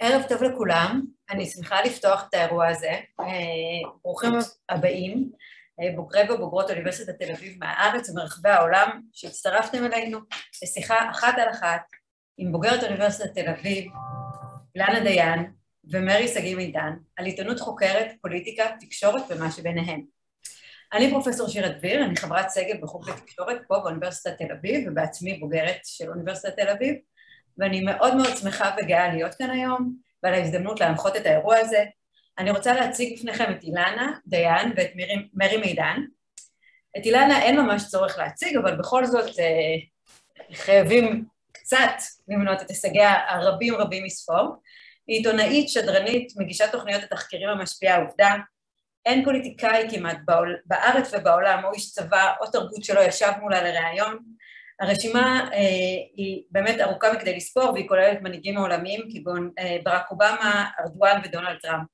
ערב טוב לכולם, אני שמחה לפתוח את האירוע הזה. ברוכים הבאים, בוגרי ובוגרות אוניברסיטת תל אביב מהארץ ומרחבי העולם שהצטרפתם אלינו לשיחה אחת על אחת עם בוגרת אוניברסיטת תל אביב, אילנה דיין ומרי שגיא מידן, על עיתונות חוקרת, פוליטיקה, תקשורת ומה שביניהם. אני פרופסור שירה דביר, אני חברת סגל בחוג לתקשורת פה באוניברסיטת תל אביב ובעצמי בוגרת של אוניברסיטת תל אביב ואני מאוד מאוד שמחה וגאה להיות כאן היום ועל ההזדמנות להנחות את האירוע הזה. אני רוצה להציג בפניכם את אילנה דיין ואת מירי, מרי מידן. את אילנה אין ממש צורך להציג, אבל בכל זאת אה, חייבים קצת למנות את הישגיה הרבים רבים מספור. היא עיתונאית, שדרנית, מגישת תוכניות התחקירים המשפיעה העובדה. אין פוליטיקאי כמעט בעול, בארץ ובעולם, או איש צבא או תרבות שלא ישב מולה לראיון, הרשימה אה, היא באמת ארוכה מכדי לספור והיא כוללת מנהיגים עולמיים כגון אה, ברק אובמה, ארדואן ודונלד טראמפ.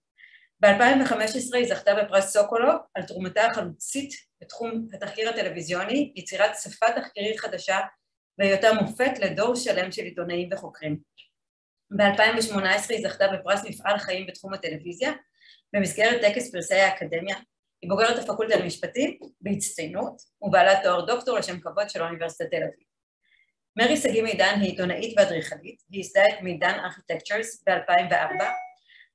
ב-2015 היא זכתה בפרס סוקולוב על תרומתה החלוצית בתחום התחקיר הטלוויזיוני, יצירת שפה תחקירית חדשה והיותה מופת לדור שלם של עיתונאים וחוקרים. ב-2018 היא זכתה בפרס מפעל חיים בתחום הטלוויזיה במסגרת טקס פרסי האקדמיה היא בוגרת הפקולטה למשפטים בהצטיינות ובעלת תואר דוקטור לשם כבוד של אוניברסיטת תל אביב. מרי שגיא מידן היא עיתונאית ואדריכלית, היא ייסדה את מידן ארכיטקצ'רס ב-2004.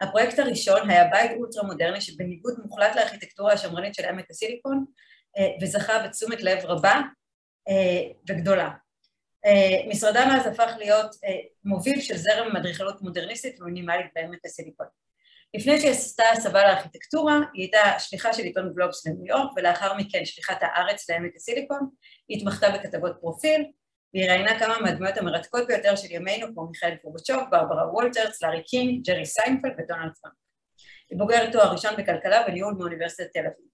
הפרויקט הראשון היה בית אולטרה מודרני שבניגוד מוחלט לארכיטקטורה השמרנית של עמק הסיליקון אה, וזכה בתשומת לב רבה אה, וגדולה. אה, משרדה מאז הפך להיות מוביל של זרם אדריכלות מודרניסטית ומינימלית בעמק הסיליקון. לפני שהיא עשתה הסבה לארכיטקטורה, היא הייתה שליחה של עיתון גלובס לניו יורק, ולאחר מכן שליחת הארץ לעמק הסיליקון, היא התמחתה בכתבות פרופיל, והיא ראיינה כמה מהדמויות המרתקות ביותר של ימינו, כמו מיכאל גורבצ'וב, ברברה וולטרס, לארי קינג, ג'רי סיינפלד ודונלד טראמפ. היא בוגרת תואר ראשון בכלכלה וניהול מאוניברסיטת תל אביב.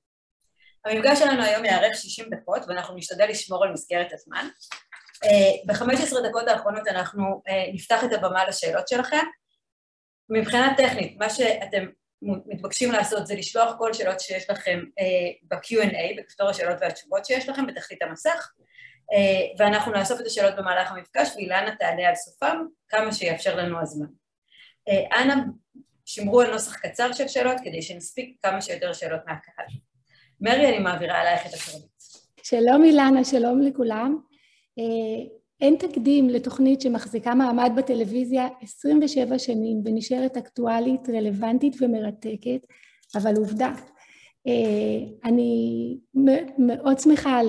המפגש שלנו היום יארך 60 דקות, ואנחנו נשתדל לשמור על מסגרת הזמן. אה, ב-15 דקות האחרונות אנחנו אה, נפתח את הבמה לשאלות שלכם, מבחינה טכנית, מה שאתם מתבקשים לעשות זה לשלוח כל שאלות שיש לכם אה, ב-Q&A, בכפתור השאלות והתשובות שיש לכם בתחתית המסך, uh, ואנחנו נאסוף את השאלות במהלך המפגש, ואילנה תעלה על סופם כמה שיאפשר לנו הזמן. Uh, אנא שמרו על נוסח קצר של שאלות כדי שנספיק כמה שיותר שאלות מהקהל. מרי, אני מעבירה עלייך את השאלות. שלום אילנה, שלום לכולם. אין תקדים לתוכנית שמחזיקה מעמד בטלוויזיה 27 שנים ונשארת אקטואלית, רלוונטית ומרתקת, אבל עובדה. אה, אני מאוד שמחה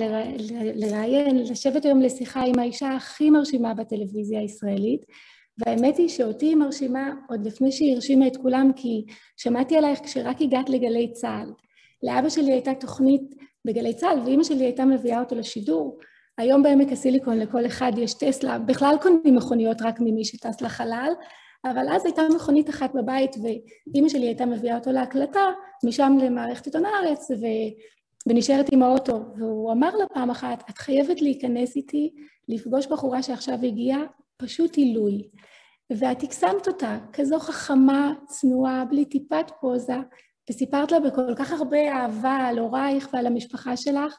לראיין, לשבת היום לשיחה עם האישה הכי מרשימה בטלוויזיה הישראלית, והאמת היא שאותי היא מרשימה עוד לפני שהיא הרשימה את כולם, כי שמעתי עלייך כשרק הגעת לגלי צה"ל. לאבא שלי הייתה תוכנית בגלי צה"ל, ואימא שלי הייתה מביאה אותו לשידור, היום בעמק הסיליקון לכל אחד יש טסלה, בכלל קונים מכוניות רק ממי שטס לחלל, אבל אז הייתה מכונית אחת בבית ואימא שלי הייתה מביאה אותו להקלטה, משם למערכת עיתון הארץ ו... ונשארת עם האוטו. והוא אמר לה פעם אחת, את חייבת להיכנס איתי, לפגוש בחורה שעכשיו הגיעה, פשוט עילוי. ואת הקסמת אותה, כזו חכמה, צנועה, בלי טיפת פוזה, וסיפרת לה בכל כך הרבה אהבה על הורייך ועל המשפחה שלך,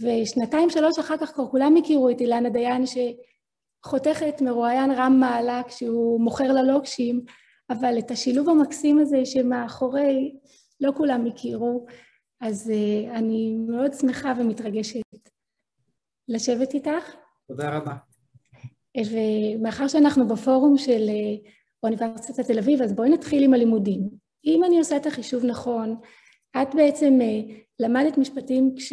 ושנתיים שלוש אחר כך כבר כולם הכירו את אילנה דיין שחותכת מרואיין רם מעלה כשהוא מוכר ללוקשים, אבל את השילוב המקסים הזה שמאחורי לא כולם הכירו, אז uh, אני מאוד שמחה ומתרגשת לשבת איתך. תודה רבה. ומאחר שאנחנו בפורום של אה, אוניברסיטת תל אביב, אז בואי נתחיל עם הלימודים. אם אני עושה את החישוב נכון, את בעצם uh, למדת משפטים כש...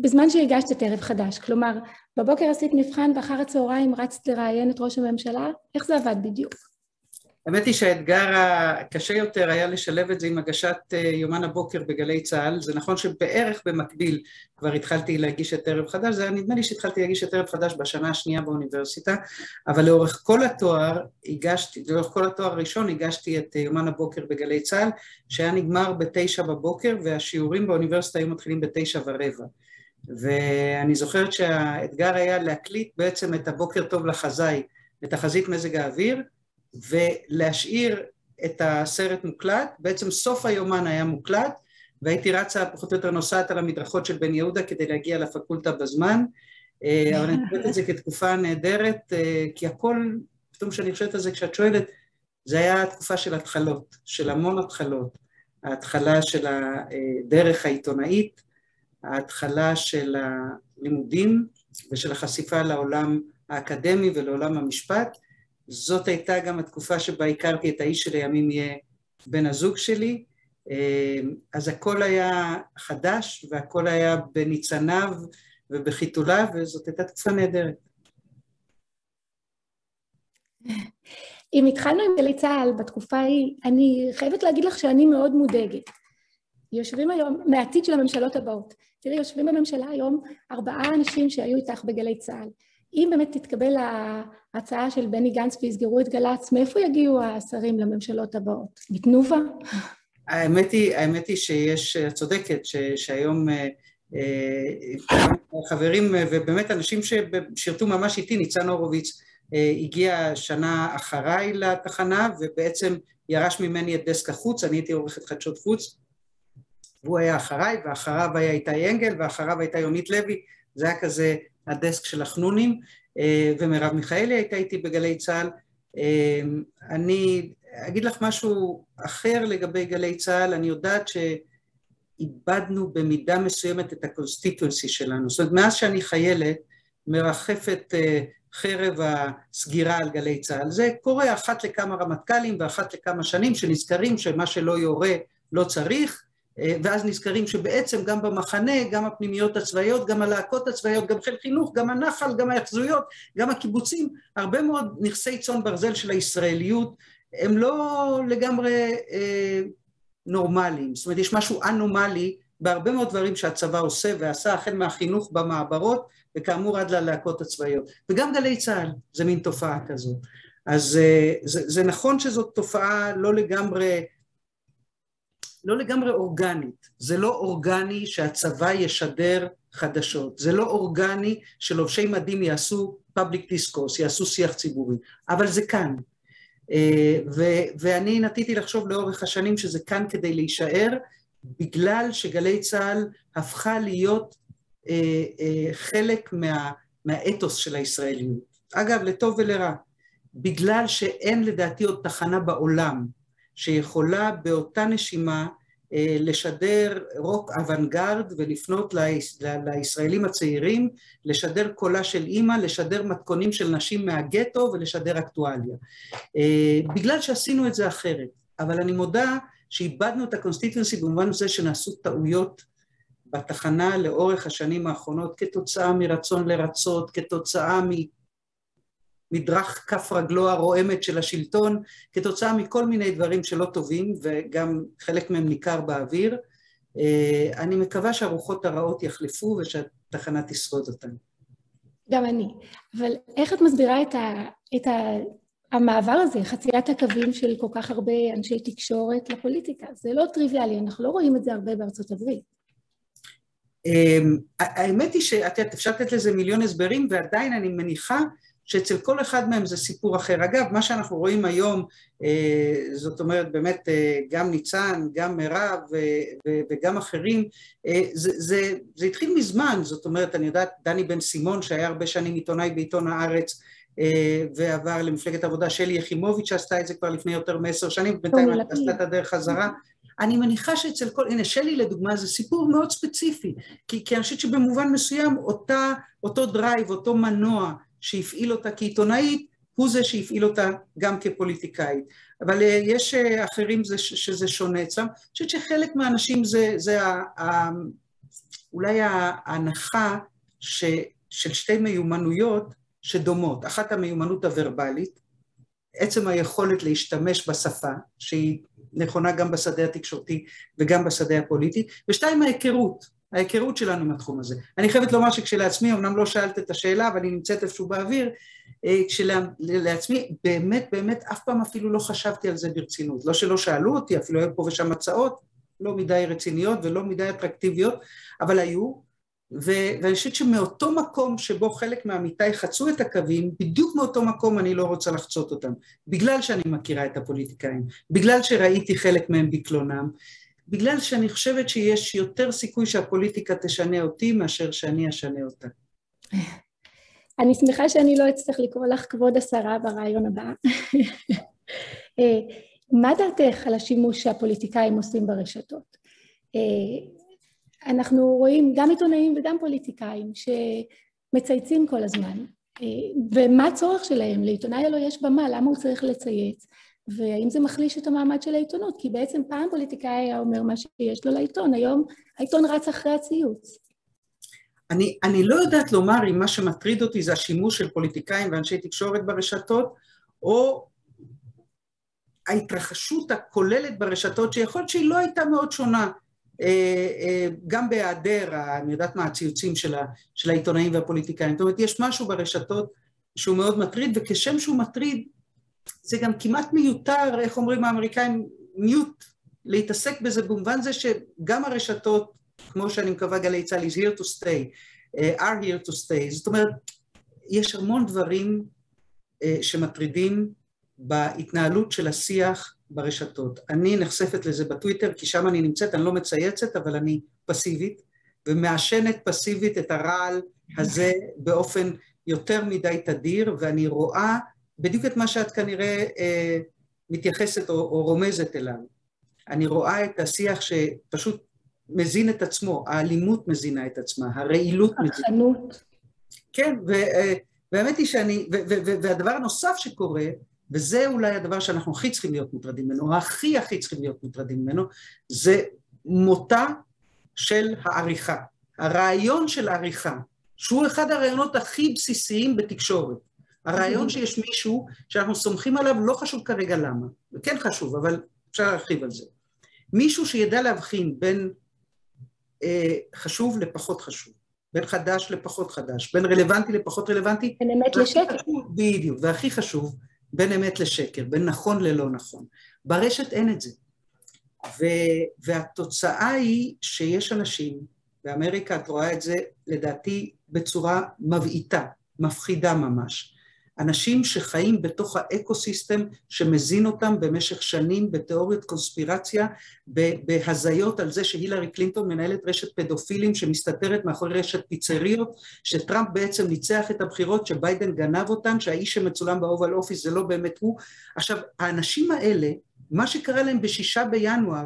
בזמן שהגשת את ערב חדש, כלומר, בבוקר עשית מבחן ואחר הצהריים רצת לראיין את ראש הממשלה, איך זה עבד בדיוק? האמת היא שהאתגר הקשה יותר היה לשלב את זה עם הגשת אה, יומן הבוקר בגלי צה"ל. זה נכון שבערך במקביל כבר התחלתי להגיש את ערב חדש, זה היה נדמה לי שהתחלתי להגיש את ערב חדש בשנה השנייה באוניברסיטה, אבל לאורך כל התואר הגשתי, לאורך כל התואר הראשון הגשתי את אה, יומן הבוקר בגלי צה"ל, שהיה נגמר בתשע בבוקר והשיעורים באוניברסיטה היו מתחילים בתשע ורבע. ואני זוכרת שהאתגר היה להקליט בעצם את הבוקר טוב לחזאי, לתחזית מזג האוויר, ולהשאיר את הסרט מוקלט, בעצם סוף היומן היה מוקלט והייתי רצה פחות או יותר נוסעת על המדרכות של בן יהודה כדי להגיע לפקולטה בזמן, אה, אבל אני חושבת את זה כתקופה נהדרת, אה, כי הכל, פתאום כשאני חושבת על זה, כשאת שואלת זה היה תקופה של התחלות, של המון התחלות. ההתחלה של הדרך העיתונאית, ההתחלה של הלימודים ושל החשיפה לעולם האקדמי ולעולם המשפט. זאת הייתה גם התקופה שבה הכרתי את האיש שלימים יהיה בן הזוג שלי, אז הכל היה חדש והכל היה בניצניו ובחיתוליו, וזאת הייתה תקופה נהדרת. אם התחלנו עם גלי צה"ל בתקופה ההיא, אני חייבת להגיד לך שאני מאוד מודאגת. יושבים היום, מהעתיד של הממשלות הבאות. תראי, יושבים בממשלה היום ארבעה אנשים שהיו איתך בגלי צה"ל. אם באמת תתקבל ההצעה של בני גנץ ויסגרו את גל"צ, מאיפה יגיעו השרים לממשלות הבאות? מתנובה? האמת היא, האמת היא שיש, את צודקת, ש, שהיום אה, אה, חברים ובאמת אנשים ששירתו ממש איתי, ניצן הורוביץ אה, הגיע שנה אחריי לתחנה ובעצם ירש ממני את דסק החוץ, אני הייתי עורכת חדשות חוץ והוא היה אחריי ואחריו היה איתי אנגל ואחריו הייתה יונית לוי, זה היה כזה הדסק של החנונים ומרב מיכאלי הייתה איתי בגלי צה"ל אני אגיד לך משהו אחר לגבי גלי צה"ל, אני יודעת שאיבדנו במידה מסוימת את ה constituency שלנו. זאת אומרת, מאז שאני חיילת, מרחפת אה, חרב הסגירה על גלי צה"ל. זה קורה אחת לכמה רמטכ"לים ואחת לכמה שנים שנזכרים שמה שלא יורה לא צריך, אה, ואז נזכרים שבעצם גם במחנה, גם הפנימיות הצבאיות, גם הלהקות הצבאיות, גם חיל חינוך, גם הנחל, גם ההחזויות, גם הקיבוצים, הרבה מאוד נכסי צאן ברזל של הישראליות הם לא לגמרי אה, נורמליים, זאת אומרת יש משהו אנומלי בהרבה מאוד דברים שהצבא עושה ועשה החל מהחינוך במעברות וכאמור עד ללהקות הצבאיות. וגם גלי צה"ל זה מין תופעה כזו אז אה, זה, זה נכון שזאת תופעה לא לגמרי לא לגמרי אורגנית, זה לא אורגני שהצבא ישדר חדשות, זה לא אורגני שלובשי מדים יעשו public discourse, יעשו שיח ציבורי, אבל זה כאן, אה, ו- ואני נטיתי לחשוב לאורך השנים שזה כאן כדי להישאר, בגלל שגלי צה"ל הפכה להיות אה, אה, חלק מה, מהאתוס של הישראליות. אגב, לטוב ולרע, בגלל שאין לדעתי עוד תחנה בעולם שיכולה באותה נשימה אה, לשדר רוק אוונגרד ולפנות לישראלים הצעירים, לשדר קולה של אימא, לשדר מתכונים של נשים מהגטו ולשדר אקטואליה. אה, בגלל שעשינו את זה אחרת, אבל אני מודה שאיבדנו את ה constituency במובן זה שנעשו טעויות בתחנה לאורך השנים האחרונות כתוצאה מרצון לרצות, כתוצאה מדרך כף רגלו הרועמת של השלטון כתוצאה מכל מיני דברים שלא טובים וגם חלק מהם ניכר באוויר. אה, אני מקווה שהרוחות הרעות יחלפו ושהתחנה תשרוד אותן. גם אני. אבל איך את מסבירה את, ה, את ה, המעבר הזה, חציית הקווים של כל כך הרבה אנשי תקשורת לפוליטיקה? זה לא טריוויאלי, אנחנו לא רואים את זה הרבה בארצות הברית. אמ, האמת היא שאת יודעת, אפשר לתת לזה מיליון הסברים ועדיין אני מניחה שאצל כל אחד מהם זה סיפור אחר. אגב, מה שאנחנו רואים היום, אה, זאת אומרת באמת אה, גם ניצן, גם מירב וגם אחרים, אה, זה, זה, זה התחיל מזמן, זאת אומרת, אני יודעת, דני בן סימון שהיה הרבה שנים עיתונאי בעיתון הארץ ועבר למפלגת עבודה, שלי יחימוביץ' שעשתה את זה כבר לפני יותר מעשר שנים, ובינתיים עשתה את הדרך חזרה. אני מניחה שאצל כל, הנה שלי לדוגמה זה סיפור מאוד ספציפי, כי, כי אני חושבת שבמובן מסוים אותה, אותו drive, אותו מנוע שהפעיל אותה כעיתונאית, הוא זה שהפעיל אותה גם כפוליטיקאית. אבל אה, יש אה, אחרים זה, שזה שונה אצלם. אני חושבת שחלק מהאנשים זה, זה ה, ה, אולי ההנחה ש, של שתי מיומנויות שדומות. אחת המיומנות הוורבלית, עצם היכולת להשתמש בשפה, שהיא נכונה גם בשדה התקשורתי וגם בשדה הפוליטי, ושתיים ההיכרות. ההיכרות שלנו מהתחום הזה. אני חייבת לומר שכשלעצמי, אמנם לא שאלת את השאלה, אבל היא נמצאת איפשהו באוויר, אה, כשלעצמי באמת באמת אף פעם אפילו לא חשבתי על זה ברצינות. לא שלא שאלו אותי, אפילו היו פה ושם הצעות, לא מדי רציניות ולא מדי אטרקטיביות, אבל היו, ו- ואני חושבת שמאותו מקום שבו חלק מעמיתיי חצו את הקווים, בדיוק מאותו מקום אני לא רוצה לחצות אותם, בגלל שאני מכירה את הפוליטיקאים, בגלל שראיתי חלק מהם בקלונם, בגלל שאני חושבת שיש יותר סיכוי שהפוליטיקה תשנה אותי מאשר שאני אשנה אותה. אני שמחה שאני לא אצטרך לקרוא לך כבוד השרה ברעיון הבא. מה דעתך על השימוש שהפוליטיקאים עושים ברשתות? אנחנו רואים גם עיתונאים וגם פוליטיקאים שמצייצים כל הזמן. ומה הצורך שלהם? לעיתונאי הלא יש במה, למה הוא צריך לצייץ? והאם זה מחליש את המעמד של העיתונות? כי בעצם פעם פוליטיקאי היה אומר מה שיש לו לעיתון, היום העיתון רץ אחרי הציוץ. אני, אני לא יודעת לומר אם מה שמטריד אותי זה השימוש של פוליטיקאים ואנשי תקשורת ברשתות, או ההתרחשות הכוללת ברשתות, שיכול להיות שהיא לא הייתה מאוד שונה, אה, אה, גם בהיעדר, אני יודעת מה, הציוצים של, ה, של העיתונאים והפוליטיקאים. זאת אומרת, יש משהו ברשתות שהוא מאוד מטריד, וכשם שהוא מטריד, זה גם כמעט מיותר, איך אומרים האמריקאים, מיוט, להתעסק בזה במובן זה שגם הרשתות, כמו שאני מקווה גלי צה"ל, is here to stay, uh, are here to stay, זאת אומרת, יש המון דברים uh, שמטרידים בהתנהלות של השיח ברשתות. אני נחשפת לזה בטוויטר, כי שם אני נמצאת, אני לא מצייצת, אבל אני פסיבית, ומעשנת פסיבית את הרעל הזה באופן יותר מדי תדיר, ואני רואה בדיוק את מה שאת כנראה אה, מתייחסת או, או רומזת אליו. אני רואה את השיח שפשוט מזין את עצמו, האלימות מזינה את עצמה, הרעילות מזינה. החנות. כן, והאמת היא שאני, ו, ו, ו, והדבר הנוסף שקורה, וזה אולי הדבר שאנחנו הכי צריכים להיות מוטרדים ממנו, הכי הכי צריכים להיות מוטרדים ממנו, זה מותה של העריכה. הרעיון של העריכה, שהוא אחד הרעיונות הכי בסיסיים בתקשורת. הרעיון שיש מישהו שאנחנו סומכים עליו, לא חשוב כרגע למה, כן חשוב, אבל אפשר להרחיב על זה. מישהו שידע להבחין בין אה, חשוב לפחות חשוב, בין חדש לפחות חדש, בין רלוונטי לפחות רלוונטי. בין אמת לשקר. חשוב, בדיוק, והכי חשוב, בין אמת לשקר, בין נכון ללא נכון. ברשת אין את זה. ו, והתוצאה היא שיש אנשים, באמריקה את רואה את זה לדעתי בצורה מבעיטה, מפחידה ממש, אנשים שחיים בתוך האקו-סיסטם שמזין אותם במשך שנים בתיאוריות קונספירציה, בהזיות על זה שהילרי קלינטון מנהלת רשת פדופילים שמסתתרת מאחורי רשת פיצריות, שטראמפ בעצם ניצח את הבחירות, שביידן גנב אותן, שהאיש שמצולם ב Oval Office זה לא באמת הוא. עכשיו, האנשים האלה, מה שקרה להם בשישה בינואר,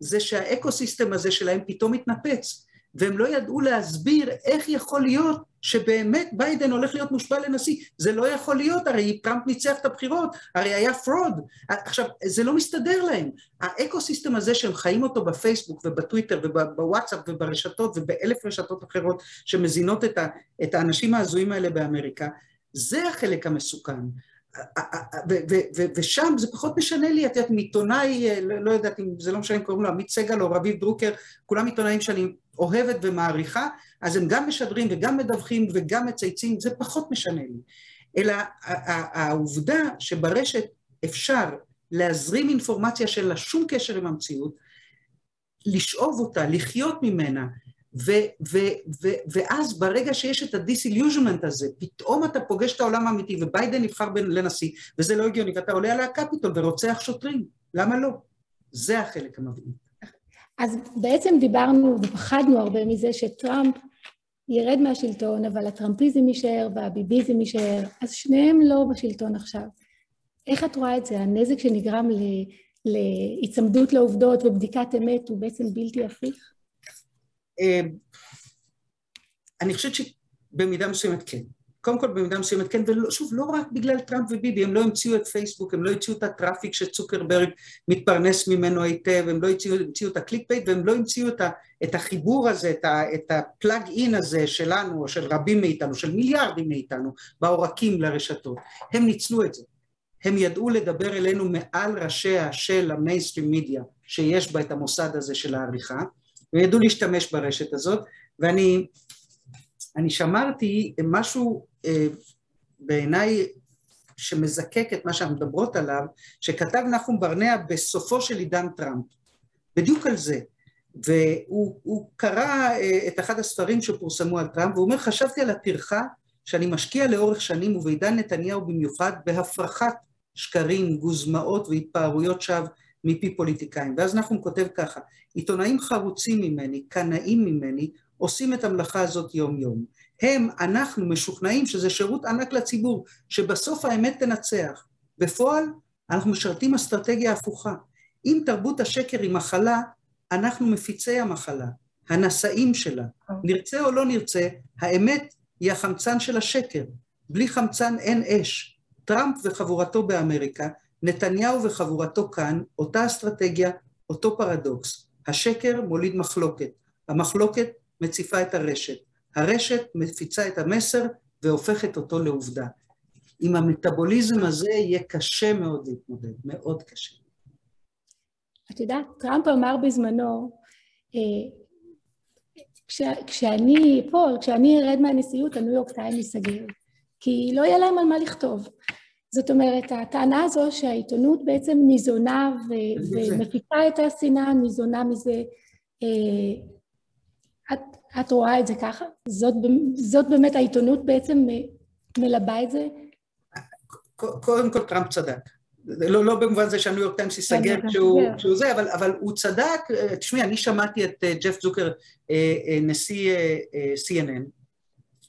זה שה ecosystem הזה שלהם פתאום התנפץ, והם לא ידעו להסביר איך יכול להיות שבאמת ביידן הולך להיות מושבע לנשיא. זה לא יכול להיות, הרי טראמפ ניצח את הבחירות, הרי היה fraud. עכשיו, זה לא מסתדר להם. האקו סיסטם הזה שהם חיים אותו בפייסבוק ובטוויטר ובוואטסאפ וברשתות ובאלף רשתות אחרות שמזינות את, ה, את האנשים ההזויים האלה באמריקה, זה החלק המסוכן. ושם זה פחות משנה לי, את יודעת, מעיתונאי, לא, לא יודעת אם זה לא משנה אם קוראים לו עמית סגל או רביב דרוקר, כולם עיתונאים שאני אוהבת ומעריכה, אז הם גם משדרים וגם מדווחים וגם מצייצים, זה פחות משנה לי. אלא העובדה שברשת אפשר להזרים אינפורמציה שאין לה שום קשר עם המציאות, לשאוב אותה, לחיות ממנה, ו- ו- ו- ואז ברגע שיש את ה disillusionment הזה, פתאום אתה פוגש את העולם האמיתי, וביידן נבחר לנשיא, וזה לא הגיוני, ואתה עולה על הקפיטול ורוצח שוטרים, למה לא? זה החלק המבעית. אז בעצם דיברנו ופחדנו הרבה מזה שטראמפ ירד מהשלטון, אבל הטראמפיזם יישאר והביביזם יישאר, אז שניהם לא בשלטון עכשיו. איך את רואה את זה? הנזק שנגרם להיצמדות לעובדות ובדיקת אמת הוא בעצם בלתי הפיך? אה, אני חושבת שבמידה מסוימת כן. קודם כל במידה מסוימת כן, ושוב, לא רק בגלל טראמפ וביבי, הם לא המציאו את פייסבוק, הם לא המציאו את ה traffic שצוקרברג מתפרנס ממנו היטב, הם לא המציאו, המציאו את ה clickbait, והם לא המציאו את, ה, את החיבור הזה, את, ה, את הפלאג אין הזה שלנו, או של רבים מאיתנו, של מיליארדים מאיתנו, בעורקים לרשתות. הם ניצלו את זה. הם ידעו לדבר אלינו מעל ראשיה של המיינסטרים מידיה, שיש בה את המוסד הזה של העריכה, וידעו להשתמש ברשת הזאת, ואני אני שמרתי משהו בעיניי שמזקק את מה שאנחנו מדברות עליו, שכתב נחום ברנע בסופו של עידן טראמפ, בדיוק על זה. והוא קרא אה, את אחד הספרים שפורסמו על טראמפ, והוא אומר, חשבתי על הטרחה שאני משקיע לאורך שנים, ובעידן נתניהו במיוחד, בהפרחת שקרים, גוזמאות והתפארויות שווא מפי פוליטיקאים. ואז נחום כותב ככה, עיתונאים חרוצים ממני, קנאים ממני, עושים את המלאכה הזאת יום-יום. הם, אנחנו, משוכנעים שזה שירות ענק לציבור, שבסוף האמת תנצח. בפועל, אנחנו משרתים אסטרטגיה הפוכה. אם תרבות השקר היא מחלה, אנחנו מפיצי המחלה, הנשאים שלה. נרצה או לא נרצה, האמת היא החמצן של השקר. בלי חמצן אין אש. טראמפ וחבורתו באמריקה, נתניהו וחבורתו כאן, אותה אסטרטגיה, אותו פרדוקס. השקר מוליד מחלוקת, המחלוקת מציפה את הרשת, הרשת מפיצה את המסר והופכת אותו לעובדה. עם המטאבוליזם הזה יהיה קשה מאוד להתמודד, מאוד קשה. את יודעת, טראמפ אמר בזמנו, אה, כש, כשאני אפול, כשאני ארד מהנשיאות, הניו יורק טיים ייסגר, כי לא יהיה להם על מה לכתוב. זאת אומרת, הטענה הזו שהעיתונות בעצם ניזונה ו- ומפיקה את השנאה, ניזונה מזה. אה, את, את רואה את זה ככה? זאת, זאת באמת העיתונות בעצם מלבה את זה? קודם כל טראמפ צדק. לא, לא במובן זה שהניו יורק טיימס ייסגר כן, כשהוא, כשהוא זה, אבל, אבל הוא צדק, תשמעי, אני שמעתי את אה, ג'ף זוקר, אה, נשיא CNN,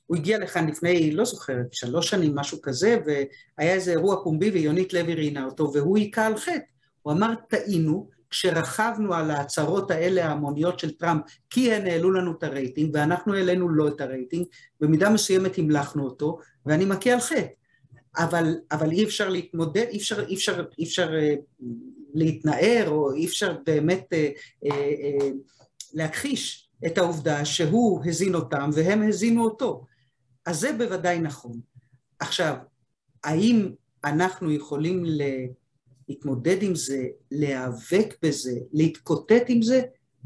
הוא הגיע לכאן לפני, לא זוכרת, שלוש שנים, משהו כזה, והיה איזה אירוע פומבי ויונית לוי ראיינה אותו, והוא היכה על חטא. הוא אמר, טעינו, כשרכבנו על ההצהרות האלה ההמוניות של טראמפ, כי הן העלו לנו את הרייטינג, ואנחנו העלינו לו את הרייטינג, במידה מסוימת המלכנו אותו, ואני מכה על חטא. אבל, אבל אי אפשר להתמודד, אי אפשר, אי אפשר, אי אפשר אה, להתנער, או אי אפשר באמת אה, אה, אה, להכחיש את העובדה שהוא הזין אותם והם הזינו אותו. אז זה בוודאי נכון. עכשיו, האם אנחנו יכולים להתמודד עם זה, להיאבק בזה, להתקוטט עם זה?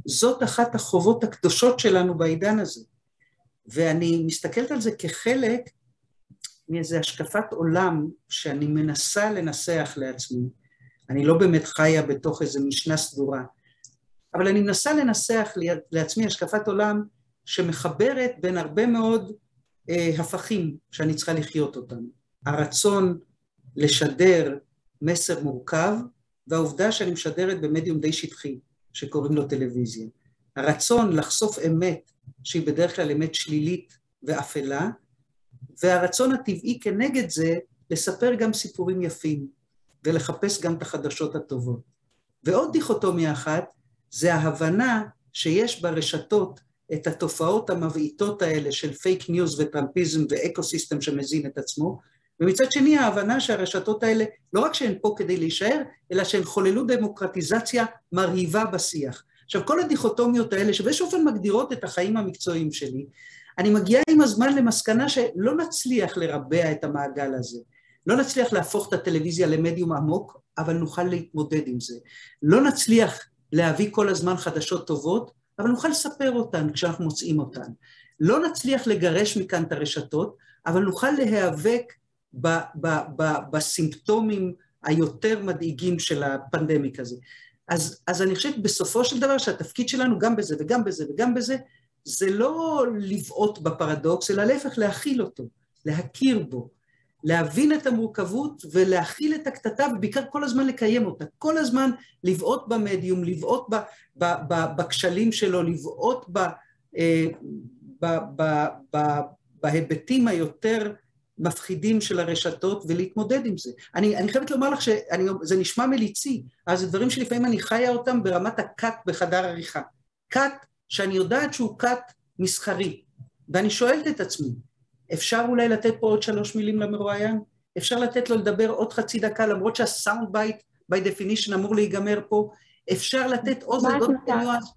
זאת אחת החובות הקדושות שלנו בעידן הזה. ואני מסתכלת על זה כחלק מאיזו השקפת עולם שאני מנסה לנסח לעצמי. אני לא באמת חיה בתוך איזו משנה סדורה, אבל אני מנסה לנסח לעצמי השקפת עולם שמחברת בין הרבה מאוד אה, הפכים שאני צריכה לחיות אותם. הרצון לשדר מסר מורכב, והעובדה שאני משדרת במדיום די שטחי, שקוראים לו טלוויזיה. הרצון לחשוף אמת, שהיא בדרך כלל אמת שלילית ואפלה, והרצון הטבעי כנגד זה לספר גם סיפורים יפים, ולחפש גם את החדשות הטובות. ועוד דיכוטומיה אחת, זה ההבנה שיש ברשתות את התופעות המבעיתות האלה של פייק ניוז וטראמפיזם ו ecosystem שמזין את עצמו, ומצד שני ההבנה שהרשתות האלה, לא רק שהן פה כדי להישאר, אלא שהן חוללו דמוקרטיזציה מרהיבה בשיח. עכשיו, כל הדיכוטומיות האלה, שבאיזשהו אופן מגדירות את החיים המקצועיים שלי, אני מגיעה עם הזמן למסקנה שלא נצליח לרבע את המעגל הזה. לא נצליח להפוך את הטלוויזיה למדיום עמוק, אבל נוכל להתמודד עם זה. לא נצליח להביא כל הזמן חדשות טובות, אבל נוכל לספר אותן כשאנחנו מוצאים אותן. לא נצליח לגרש מכאן את הרשתות, אבל נוכל להיאבק ב, ב, ב, בסימפטומים היותר מדאיגים של הפנדמיק הזה. אז, אז אני חושבת בסופו של דבר שהתפקיד שלנו גם בזה וגם בזה וגם בזה, זה לא לבעוט בפרדוקס, אלא להפך להכיל אותו, להכיר בו, להבין את המורכבות ולהכיל את הקטטה ובעיקר כל הזמן לקיים אותה, כל הזמן לבעוט במדיום, לבעוט בכשלים שלו, לבעוט אה, בהיבטים היותר מפחידים של הרשתות ולהתמודד עם זה. אני, אני חייבת לומר לך שזה נשמע מליצי, אז זה דברים שלפעמים אני חיה אותם ברמת ה cut בחדר עריכה. cut שאני יודעת שהוא cut מסחרי, ואני שואלת את עצמי, אפשר אולי לתת פה עוד שלוש מילים למרואיין? אפשר לתת לו לדבר עוד חצי דקה, למרות שה sound bite, by definition, אמור להיגמר פה? אפשר לתת עוד עוד ניואנס?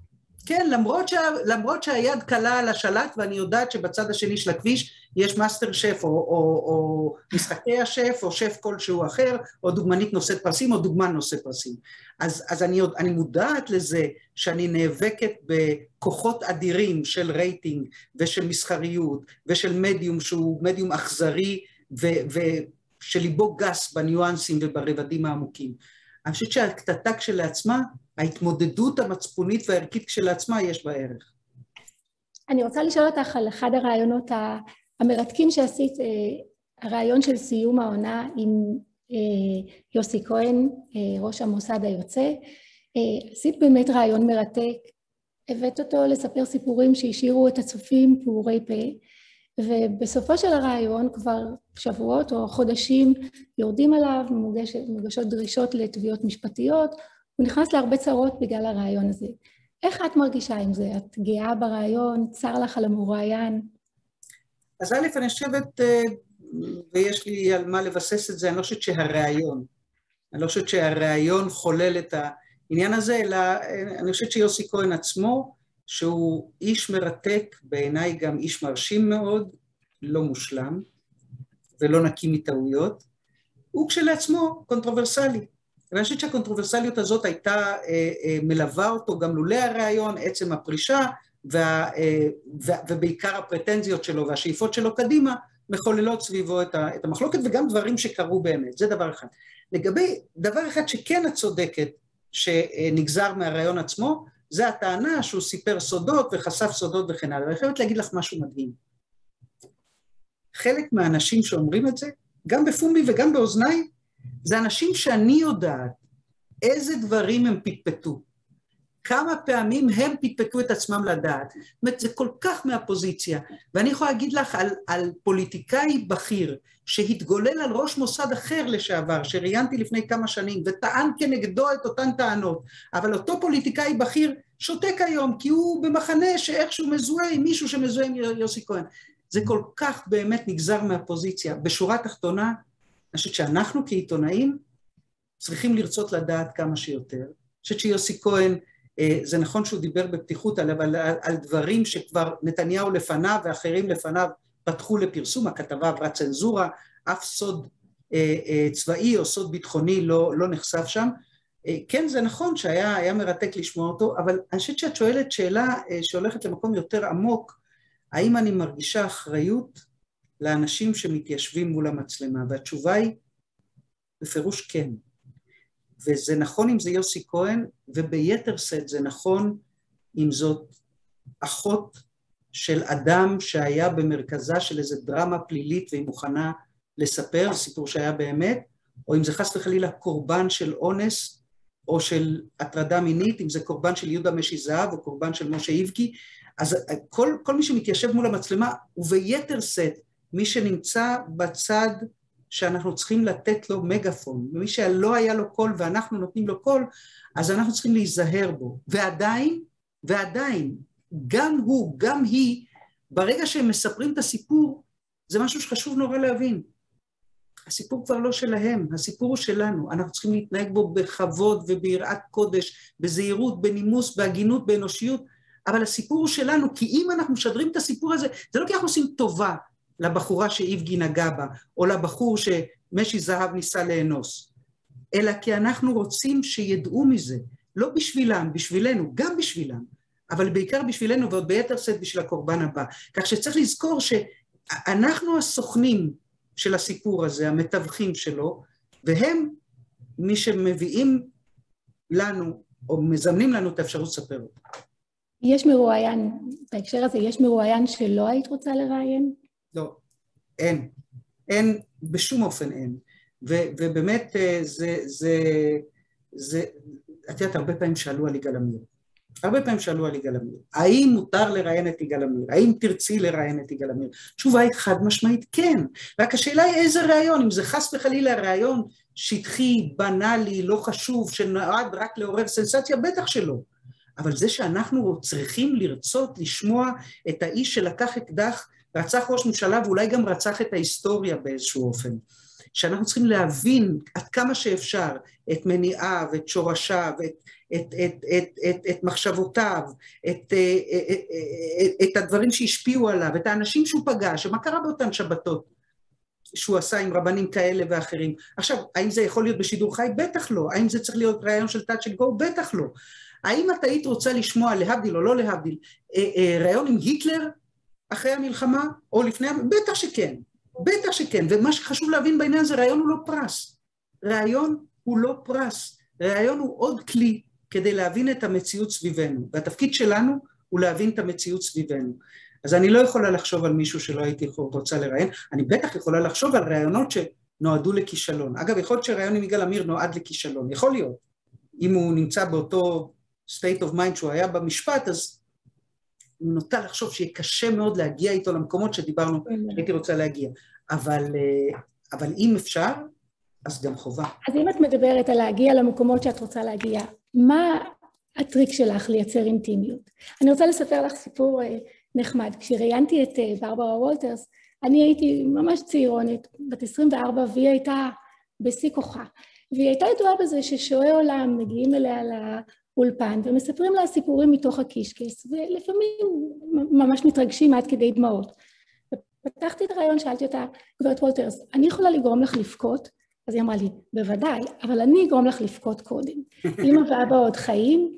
כן, למרות, שה, למרות שהיד קלה על השלט ואני יודעת שבצד השני של הכביש יש מאסטר שף או, או, או משחקי השף או שף כלשהו אחר או דוגמנית נושאת פרסים או דוגמן נושא פרסים. אז, אז אני, אני מודעת לזה שאני נאבקת בכוחות אדירים של רייטינג ושל מסחריות ושל מדיום שהוא מדיום אכזרי ושליבו גס בניואנסים וברבדים העמוקים. אני חושבת שהקטטה כשלעצמה, ההתמודדות המצפונית והערכית כשלעצמה יש בה ערך. אני רוצה לשאול אותך על אחד הרעיונות המרתקים שעשית, אה, הרעיון של סיום העונה עם אה, יוסי כהן, אה, ראש המוסד היוצא. עשית באמת רעיון מרתק, הבאת אותו לספר סיפורים שהשאירו את הצופים פעורי פה, ובסופו של הרעיון כבר שבועות או חודשים יורדים עליו, מוגש, מוגשות דרישות לתביעות משפטיות, הוא נכנס להרבה צרות בגלל הרעיון הזה. איך את מרגישה עם זה? את גאה ברעיון? צר לך על המרואיין? אז א', אני חושבת, אה, ויש לי על מה לבסס את זה, אני לא חושבת שהרעיון, אני לא חושבת שהרעיון חולל את העניין הזה, אלא אה, אני חושבת שיוסי כהן עצמו, שהוא איש מרתק, בעיניי גם איש מרשים מאוד, לא מושלם ולא נקי מטעויות, הוא כשלעצמו controversial. ואני חושבת שהקונטרוברסליות הזאת הייתה אה, אה, מלווה אותו גם לולא הרעיון, עצם הפרישה, וה, אה, ובעיקר הפרטנציות שלו והשאיפות שלו קדימה, מחוללות סביבו את, המחלוקת, וגם דברים שקרו באמת, זה דבר אחד. לגבי דבר אחד שכן את צודקת, שנגזר מהרעיון עצמו, זה הטענה שהוא סיפר סודות וחשף סודות וכן הלאה. ואני חייבת להגיד לך משהו מדהים. חלק מהאנשים שאומרים את זה, גם בפומבי וגם באוזניי, זה אנשים שאני יודעת איזה דברים הם פטפטו. כמה פעמים הם פטפטו את עצמם לדעת. זאת אומרת, זה כל כך מהפוזיציה. ואני יכולה להגיד לך על, על פוליטיקאי בכיר שהתגולל על ראש מוסד אחר לשעבר, שראיינתי לפני כמה שנים, וטען כנגדו את אותן טענות, אבל אותו פוליטיקאי בכיר שותק היום, כי הוא במחנה שאיכשהו מזוהה עם מישהו שמזוהה עם יוסי כהן. זה כל כך באמת נגזר מהפוזיציה. בשורה התחתונה, אני חושבת שאנחנו כעיתונאים צריכים לרצות לדעת כמה שיותר. אני חושבת שיוסי כהן, אה, זה נכון שהוא דיבר בפתיחות על, על, על דברים שכבר נתניהו לפניו ואחרים לפניו פתחו לפרסום, הכתבה עברה צנזורה, אף סוד אה, אה, צבאי או סוד ביטחוני לא, לא נחשף שם. כן, זה נכון שהיה מרתק לשמוע אותו, אבל אני חושבת שאת שואלת שאלה שהולכת למקום יותר עמוק, האם אני מרגישה אחריות לאנשים שמתיישבים מול המצלמה? והתשובה היא, בפירוש כן. וזה נכון אם זה יוסי כהן, וביתר שאת זה נכון אם זאת אחות של אדם שהיה במרכזה של איזה דרמה פלילית והיא מוכנה לספר, סיפור שהיה באמת, או אם זה חס וחלילה קורבן של אונס או של הטרדה מינית, אם זה קורבן של יהודה משי זהב או קורבן של משה איבקי, אז כל, כל מי שמתיישב מול המצלמה, וביתר שאת, מי שנמצא בצד שאנחנו צריכים לתת לו מגפון, ומי שלא היה לו קול ואנחנו נותנים לו קול, אז אנחנו צריכים להיזהר בו. ועדיין, ועדיין, גם הוא, גם היא, ברגע שהם מספרים את הסיפור, זה משהו שחשוב נורא להבין. הסיפור כבר לא שלהם, הסיפור הוא שלנו. אנחנו צריכים להתנהג בו בכבוד וביראת קודש, בזהירות, בנימוס, בהגינות, באנושיות, אבל הסיפור הוא שלנו, כי אם אנחנו משדרים את הסיפור הזה, זה לא כי אנחנו עושים טובה לבחורה שאיבגי נגע בה, או לבחור שמשי זהב ניסה לאנוס, אלא כי אנחנו רוצים שידעו מזה, לא בשבילם, בשבילנו, גם בשבילם, אבל בעיקר בשבילנו ועוד ביתר שאת בשביל הקורבן הבא. כך שצריך לזכור שאנחנו הסוכנים של הסיפור הזה, המתווכים שלו, והם מי שמביאים לנו, או מזמנים לנו את האפשרות לספר אותו. יש מרואיין, בהקשר הזה, יש מרואיין שלא היית רוצה לראיין? לא, אין. אין, בשום אופן אין. ו- ובאמת אה, זה, זה, זה, את יודעת, הרבה פעמים שאלו על יגאל עמיר. הרבה פעמים שאלו על יגאל עמיר, האם מותר לראיין את יגאל עמיר? האם תרצי לראיין את יגאל עמיר? תשובה היא חד משמעית כן. רק השאלה היא איזה ראיון, אם זה חס וחלילה ראיון שטחי, בנאלי, לא חשוב, שנועד רק לעורר סנסציה, בטח שלא. אבל זה שאנחנו צריכים לרצות לשמוע את האיש שלקח אקדח, רצח ראש ממשלה ואולי גם רצח את ההיסטוריה באיזשהו אופן. שאנחנו צריכים להבין עד כמה שאפשר את מניעיו, את שורשיו, את, את, את, את, את, את מחשבותיו, את, את, את, את הדברים שהשפיעו עליו, את האנשים שהוא פגש, ומה קרה באותן שבתות שהוא עשה עם רבנים כאלה ואחרים. עכשיו, האם זה יכול להיות בשידור חי? בטח לא. האם זה צריך להיות ראיון של תת של גו? בטח לא. האם את היית רוצה לשמוע, להבדיל או לא להבדיל, אה, אה, ראיון עם היטלר אחרי המלחמה או לפני, בטח שכן, בטח שכן, ומה שחשוב להבין בעניין הזה, ראיון הוא לא פרס. ראיון הוא לא פרס, ראיון הוא עוד כלי כדי להבין את המציאות סביבנו, והתפקיד שלנו הוא להבין את המציאות סביבנו. אז אני לא יכולה לחשוב על מישהו שלא הייתי רוצה לראיין, אני בטח יכולה לחשוב על ראיונות שנועדו לכישלון. אגב, יכול להיות שראיון עם יגאל עמיר נועד לכישלון, יכול להיות. אם הוא נמצא באותו state of mind שהוא היה במשפט, אז נוטה לחשוב שיהיה קשה מאוד להגיע איתו למקומות שדיברנו, כן. שהייתי רוצה להגיע. אבל, אה, אבל אם אפשר, אז גם חובה. אז אם את מדברת על להגיע למקומות שאת רוצה להגיע, מה הטריק שלך לייצר אינטימיות? אני רוצה לספר לך סיפור אה, נחמד. כשראיינתי את אה, ברברה וולטרס, אני הייתי ממש צעירונת, בת 24, והיא הייתה בשיא כוחה. והיא הייתה ידועה בזה ששועי עולם מגיעים אליה לאולפן ומספרים לה סיפורים מתוך הקישקעס, ולפעמים ממש מתרגשים עד כדי דמעות. פתחתי את הרעיון, שאלתי אותה, גברת וולטרס, אני יכולה לגרום לך לבכות? אז היא אמרה לי, בוודאי, אבל אני אגרום לך לבכות קודם. אמא ואבא עוד חיים,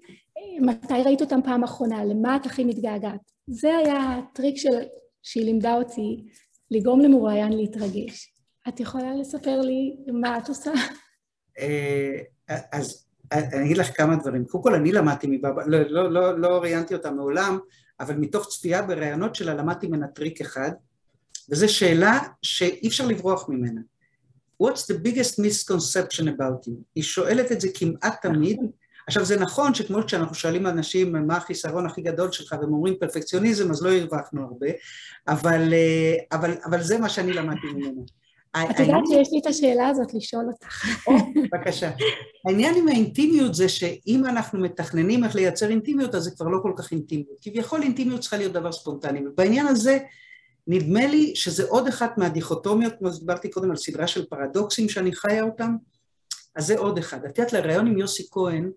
מתי ראית אותם פעם אחרונה? למה את הכי מתגעגעת? זה היה הטריק של... שהיא לימדה אותי, לגרום למרואיין להתרגש. את יכולה לספר לי מה את עושה? אה, אז אני אגיד לך כמה דברים. קודם כל, אני למדתי מבבא, לא, לא, לא, לא ראיינתי אותה מעולם, אבל מתוך צפייה בראיונות שלה למדתי ממנה טריק אחד, וזו שאלה שאי אפשר לברוח ממנה. What's the biggest misconception about you? היא שואלת את זה כמעט תמיד. עכשיו זה נכון שכמו שאנחנו שואלים אנשים מה החיסרון הכי גדול שלך והם אומרים פרפקציוניזם אז לא הרווחנו הרבה, אבל, אה, אבל, אבל זה מה שאני למדתי ממנו. את יודעת שיש לי את השאלה הזאת לשאול אותך. בבקשה. העניין עם האינטימיות זה שאם אנחנו מתכננים איך לייצר אינטימיות אז זה כבר לא כל כך אינטימיות. כביכול אינטימיות צריכה להיות דבר ספונטני, ובעניין הזה נדמה לי שזה עוד אחת מהדיכוטומיות, כמו שדיברתי קודם על סדרה של פרדוקסים שאני חיה אותם, אז זה עוד אחד. את יודעת, לראיון עם יוסי כהן,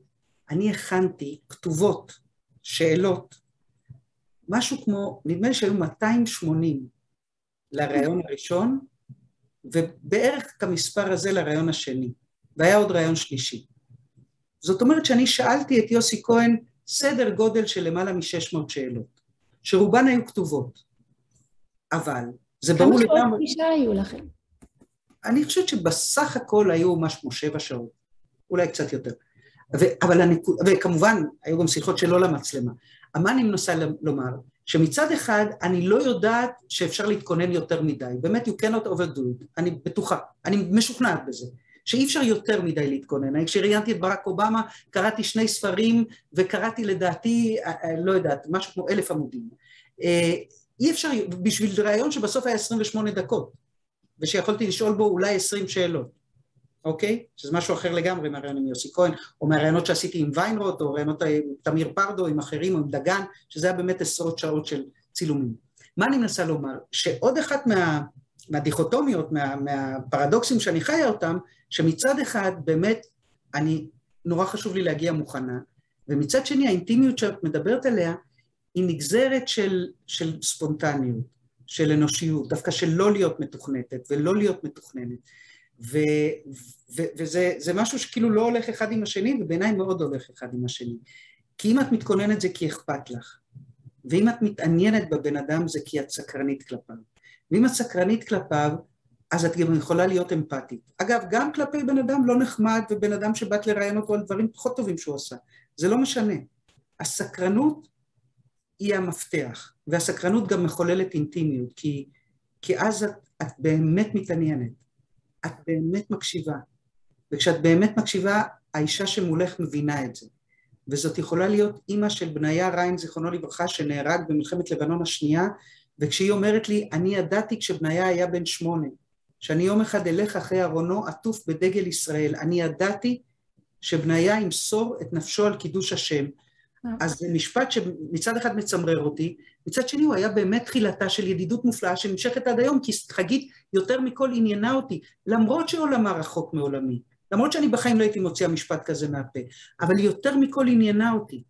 אני הכנתי כתובות, שאלות, משהו כמו, נדמה לי שהיו 280 לראיון הראשון, ובערך כמספר הזה לראיון השני, והיה עוד ראיון שלישי. זאת אומרת שאני שאלתי את יוסי כהן סדר גודל של למעלה מ-600 שאלות, שרובן היו כתובות. אבל זה ברור לגמרי... כמה שעות פגישה היו לכם? אני חושבת שבסך הכל היו משהו שבע שעות, אולי קצת יותר. ו- אבל הנקוד... וכמובן, היו גם שיחות שלא למצלמה. מה אני מנסה לומר? שמצד אחד, אני לא יודעת שאפשר להתכונן יותר מדי. באמת, you cannot overdo it. אני בטוחה, אני משוכנעת בזה. שאי אפשר יותר מדי להתכונן. כשראיינתי את ברק אובמה, קראתי שני ספרים, וקראתי לדעתי, אה, אה, לא יודעת, משהו כמו אלף עמודים. אה, אי אפשר, בשביל ראיון שבסוף היה 28 דקות, ושיכולתי לשאול בו אולי 20 שאלות, אוקיי? שזה משהו אחר לגמרי מהראיון עם יוסי כהן, או מהראיונות שעשיתי עם ויינרוט, או ראיונות עם תמיר פרדו, עם אחרים, או עם דגן, שזה היה באמת עשרות שעות של צילומים. מה אני מנסה לומר? שעוד אחת מה, מהדיכוטומיות, מה, מהפרדוקסים שאני חיה אותם, שמצד אחד באמת אני, נורא חשוב לי להגיע מוכנה, ומצד שני האינטימיות שאת מדברת עליה, היא נגזרת של, של ספונטניות, של אנושיות, דווקא של לא להיות מתוכנתת ולא להיות מתוכננת. ו, ו, וזה משהו שכאילו לא הולך אחד עם השני, ובעיניי מאוד הולך אחד עם השני. כי אם את מתכוננת זה כי אכפת לך, ואם את מתעניינת בבן אדם זה כי את סקרנית כלפיו. ואם את סקרנית כלפיו, אז את גם יכולה להיות אמפתית. אגב, גם כלפי בן אדם לא נחמד ובן אדם שבאת לראיין אותו על דברים פחות טובים שהוא עשה. זה לא משנה. הסקרנות היא המפתח, והסקרנות גם מחוללת אינטימיות, כי, כי אז את, את באמת מתעניינת, את באמת מקשיבה, וכשאת באמת מקשיבה, האישה שמולך מבינה את זה. וזאת יכולה להיות אימא של בניה ריין, זיכרונו לברכה, שנהרג במלחמת לבנון השנייה, וכשהיא אומרת לי, אני ידעתי כשבניה היה בן שמונה, שאני יום אחד אלך אחרי ארונו עטוף בדגל ישראל, אני ידעתי שבניה ימסור את נפשו על קידוש השם, אז זה משפט שמצד אחד מצמרר אותי, מצד שני הוא היה באמת תחילתה של ידידות מופלאה שנמשכת עד היום, כי חגית יותר מכל עניינה אותי, למרות שעולמה רחוק מעולמי, למרות שאני בחיים לא הייתי מוציאה משפט כזה מהפה, אבל היא יותר מכל עניינה אותי.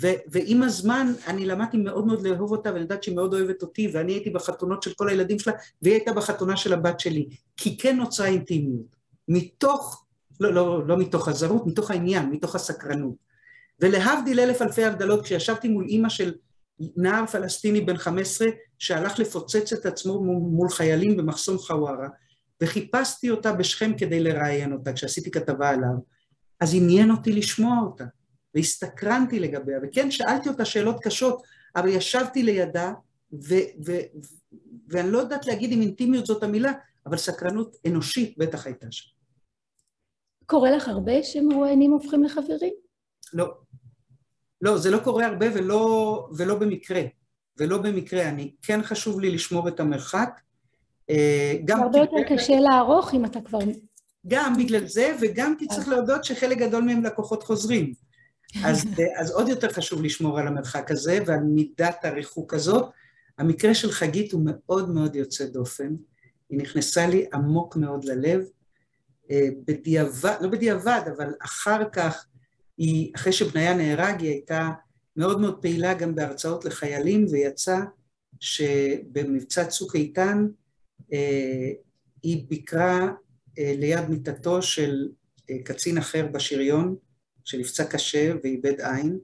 ו- ועם הזמן אני למדתי מאוד מאוד לאהוב אותה, ואני יודעת שהיא מאוד אוהבת אותי, ואני הייתי בחתונות של כל הילדים שלה, והיא הייתה בחתונה של הבת שלי, כי כן נוצרה אינטימיות, מתוך, לא, לא, לא מתוך הזרות, מתוך העניין, מתוך הסקרנות. ולהבדיל אלף אלפי הבדלות, כשישבתי מול אימא של נער פלסטיני בן 15 שהלך לפוצץ את עצמו מול חיילים במחסום חווארה, וחיפשתי אותה בשכם כדי לראיין אותה כשעשיתי כתבה עליו, אז עניין אותי לשמוע אותה, והסתקרנתי לגביה, וכן, שאלתי אותה שאלות קשות, אבל ישבתי לידה, ו- ו- ו- ואני לא יודעת להגיד אם אינטימיות זאת המילה, אבל סקרנות אנושית בטח הייתה שם. קורה לך הרבה שמרואיינים הופכים לחברים? לא. לא, זה לא קורה הרבה ולא, ולא במקרה. ולא במקרה, אני כן חשוב לי לשמור את המרחק. אה, גם הרבה יותר קשה לערוך אם אתה כבר... גם בגלל זה, וגם כי צריך להודות שחלק גדול מהם לקוחות חוזרים. אז, אז עוד יותר חשוב לשמור על המרחק הזה ועל מידת הריחוק הזאת. המקרה של חגית הוא מאוד מאוד יוצא דופן. היא נכנסה לי עמוק מאוד ללב. אה, בדיעבד, לא בדיעבד, אבל אחר כך, היא, אחרי שבניה נהרג, היא הייתה מאוד מאוד פעילה גם בהרצאות לחיילים, ויצא שבמבצע צוק איתן אה, היא ביקרה אה, ליד מיטתו של קצין אחר בשריון, שנפצע קשה ואיבד עין,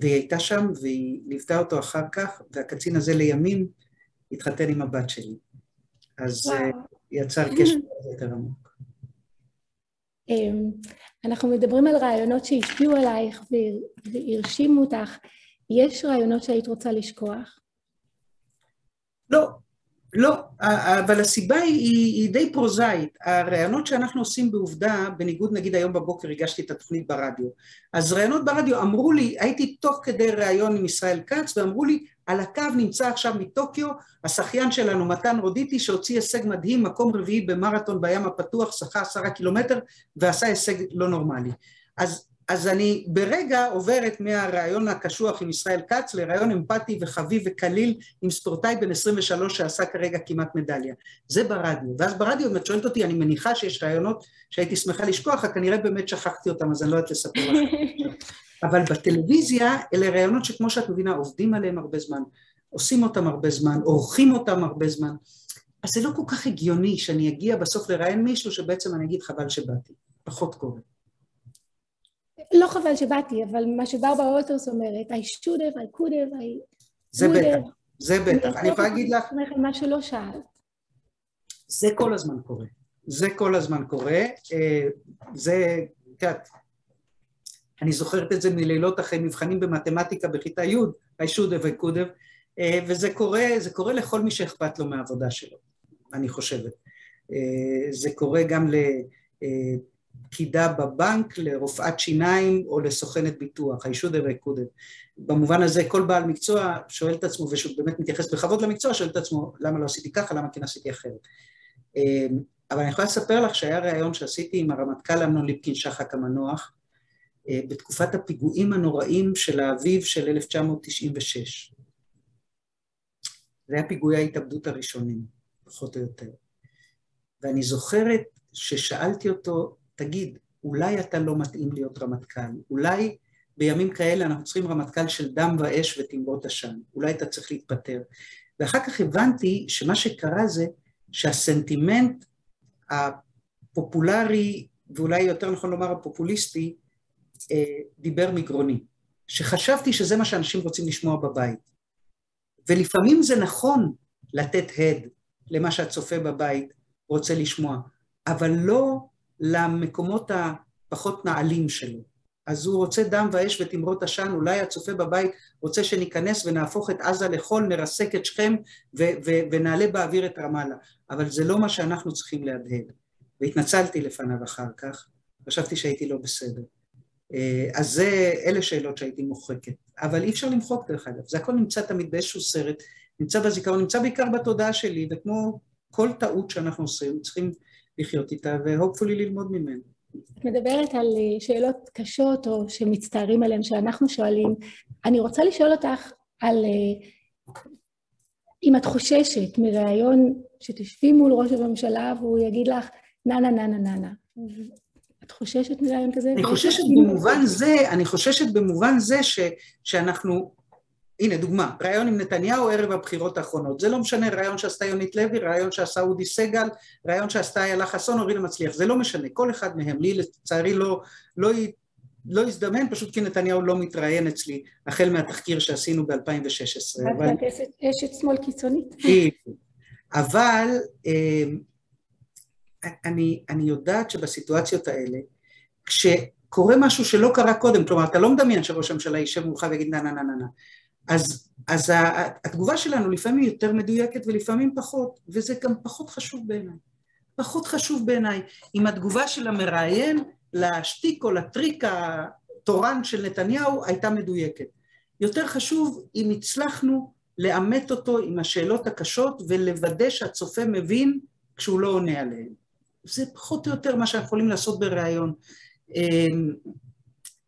והיא הייתה שם והיא ליוותה אותו אחר כך, והקצין הזה לימים התחתן עם הבת שלי. אז וואו. יצר קשר יותר עמוק. אנחנו מדברים על רעיונות שהשפיעו עלייך והרשימו אותך. יש רעיונות שהיית רוצה לשכוח? לא, לא, אבל הסיבה היא, היא די פרוזאית. הרעיונות שאנחנו עושים בעובדה, בניגוד נגיד היום בבוקר הגשתי את התוכנית ברדיו, אז רעיונות ברדיו אמרו לי, הייתי תוך כדי ראיון עם ישראל כץ, ואמרו לי, על הקו נמצא עכשיו מטוקיו השחיין שלנו מתן רודיטי שהוציא הישג מדהים, מקום רביעי במרתון בים הפתוח, שחה עשרה קילומטר ועשה הישג לא נורמלי. אז, אז אני ברגע עוברת מהרעיון הקשוח עם ישראל כץ לרעיון אמפתי וחביב וקליל עם ספורטאי בן 23 שעשה כרגע כמעט מדליה. זה ברדיו. ואז ברדיו, אם את שואלת אותי, אני מניחה שיש רעיונות שהייתי שמחה לשכוח, כנראה באמת שכחתי אותם, אז אני לא יודעת לספר לך. אבל בטלוויזיה אלה רעיונות שכמו שאת מבינה עובדים עליהם הרבה זמן, עושים אותם הרבה זמן, עורכים אותם הרבה זמן, אז זה לא כל כך הגיוני שאני אגיע בסוף לראיין מישהו שבעצם אני אגיד חבל שבאתי, פחות קורה. לא חבל שבאתי, אבל מה שברברה וולטרס אומרת, I should have, I could have, I... זה בטח, זה בטח. אני יכולה להגיד לך... מה שלא שאלת. זה כל הזמן קורה. זה כל הזמן קורה. אה, זה, את יודעת, אני זוכרת את זה מלילות אחרי מבחנים במתמטיקה בכיתה י', I should have, אה, וזה קורה, זה קורה לכל מי שאכפת לו מהעבודה שלו, אני חושבת. אה, זה קורה גם לפקידה בבנק, לרופאת שיניים או לסוכנת ביטוח, I should have. במובן הזה כל בעל מקצוע שואל את עצמו, ושהוא באמת מתייחס בכבוד למקצוע, שואל את עצמו למה לא עשיתי ככה, למה כן עשיתי אחרת. אה, אבל אני יכולה לספר לך שהיה ראיון שעשיתי עם הרמטכ"ל אמנון ליפקין שחק המנוח, אה, בתקופת הפיגועים הנוראים של האביב של 1996. זה היה פיגועי ההתאבדות הראשונים, פחות או יותר. ואני זוכרת ששאלתי אותו, תגיד, אולי אתה לא מתאים להיות רמטכ"ל? אולי בימים כאלה אנחנו צריכים רמטכ"ל של דם ואש ותמרות עשן? אולי אתה צריך להתפטר? ואחר כך הבנתי שמה שקרה זה שהסנטימנט הפופולרי, ואולי יותר נכון לומר הפופוליסטי, אה, דיבר מגרוני, שחשבתי שזה מה שאנשים רוצים לשמוע בבית. ולפעמים זה נכון לתת הד למה שהצופה בבית רוצה לשמוע, אבל לא למקומות הפחות נעלים שלו. אז הוא רוצה דם ואש ותמרות עשן, אולי הצופה בבית רוצה שניכנס ונהפוך את עזה לחול, נרסק את שכם ו- ו- ונעלה באוויר את רמאללה. אבל זה לא מה שאנחנו צריכים להדהד. והתנצלתי לפניו אחר כך, חשבתי שהייתי לא בסדר. אה, אז זה, אלה שאלות שהייתי מוחקת. אבל אי אפשר למחוק דרך אגב, זה הכל נמצא תמיד באיזשהו סרט, נמצא בזיכרון, נמצא בעיקר בתודעה שלי, וכמו כל טעות שאנחנו עושים, צריכים לחיות איתה והופפולי ללמוד ממנו. את מדברת על אה, שאלות קשות או שמצטערים עליהן, שאנחנו שואלים. אני רוצה לשאול אותך על אה, אם את חוששת מראיון שתשבי מול ראש הממשלה והוא יגיד לך נה נה נה נה נה נה. את חוששת מרעיון כזה? אני חוששת במובן זה, אני חוששת במובן זה ש, שאנחנו, הנה דוגמה, רעיון עם נתניהו ערב הבחירות האחרונות, זה לא משנה רעיון שעשתה יונית לוי, רעיון שעשה אודי סגל, רעיון שעשתה איילה חסון או רינה מצליח, זה לא משנה, כל אחד מהם, לי לצערי לא, לא, לא הזדמן, פשוט כי נתניהו לא מתראיין אצלי, החל מהתחקיר שעשינו ב-2016. אבל... אשת שמאל קיצונית. אבל אה, אני, אני יודעת שבסיטואציות האלה, כשקורה משהו שלא קרה קודם, כלומר, אתה לא מדמיין שראש הממשלה יישב מולך ויגיד נה נה נה נה נה, אז, אז התגובה שלנו לפעמים יותר מדויקת ולפעמים פחות, וזה גם פחות חשוב בעיניי. פחות חשוב בעיניי אם התגובה של המראיין לשטיק או לטריק התורן של נתניהו הייתה מדויקת. יותר חשוב אם הצלחנו לאמת אותו עם השאלות הקשות ולוודא שהצופה מבין כשהוא לא עונה עליהן. זה פחות או יותר מה שאנחנו יכולים לעשות בריאיון. אמ,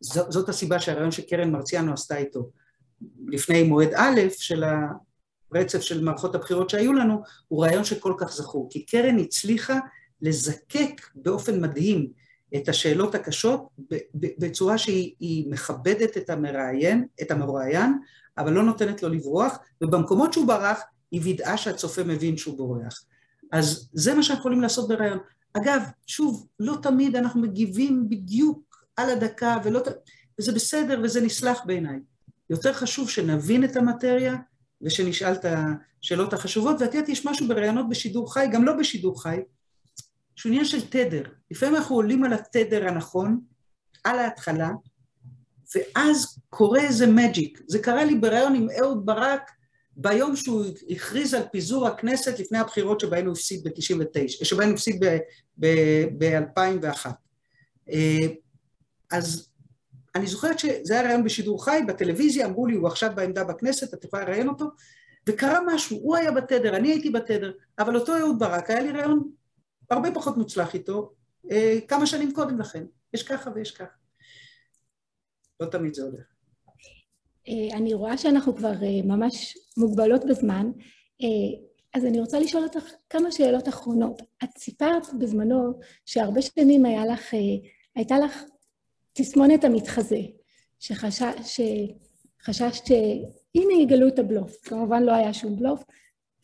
זאת הסיבה שהרעיון שקרן מרציאנו עשתה איתו לפני מועד א' של הרצף של מערכות הבחירות שהיו לנו, הוא רעיון שכל כך זכור. כי קרן הצליחה לזקק באופן מדהים את השאלות הקשות בצורה שהיא מכבדת את המראיין, את המרואיין, אבל לא נותנת לו לברוח, ובמקומות שהוא ברח, היא וידאה שהצופה מבין שהוא בורח. אז זה מה שאנחנו יכולים לעשות בראיון. אגב, שוב, לא תמיד אנחנו מגיבים בדיוק על הדקה, ולא, וזה בסדר וזה נסלח בעיניי. יותר חשוב שנבין את המטריה ושנשאל את השאלות החשובות, ואת יודעת, יש משהו בראיונות בשידור חי, גם לא בשידור חי, שהוא עניין של תדר. לפעמים אנחנו עולים על התדר הנכון, על ההתחלה, ואז קורה איזה מג'יק. זה קרה לי בריאיון עם אהוד ברק ביום שהוא הכריז על פיזור הכנסת לפני הבחירות שבהן הוא הפסיד ב-99, שבהן הוא הפסיד ב-2001. אה, אז אני זוכרת שזה היה ראיון בשידור חי, בטלוויזיה, אמרו לי, הוא עכשיו בעמדה בכנסת, את יכולה לראיין אותו? וקרה משהו, הוא היה בתדר, אני הייתי בתדר, אבל אותו אהוד ברק, היה לי ראיון הרבה פחות מוצלח איתו, אה, כמה שנים קודם לכן. יש ככה ויש ככה. לא תמיד זה הולך. אה, אני רואה שאנחנו כבר אה, ממש מוגבלות בזמן, אז אני רוצה לשאול אותך כמה שאלות אחרונות. את סיפרת בזמנו שהרבה שנים היה לך, הייתה לך תסמונת המתחזה, שחששת שהנה יגלו את הבלוף. כמובן לא היה שום בלוף,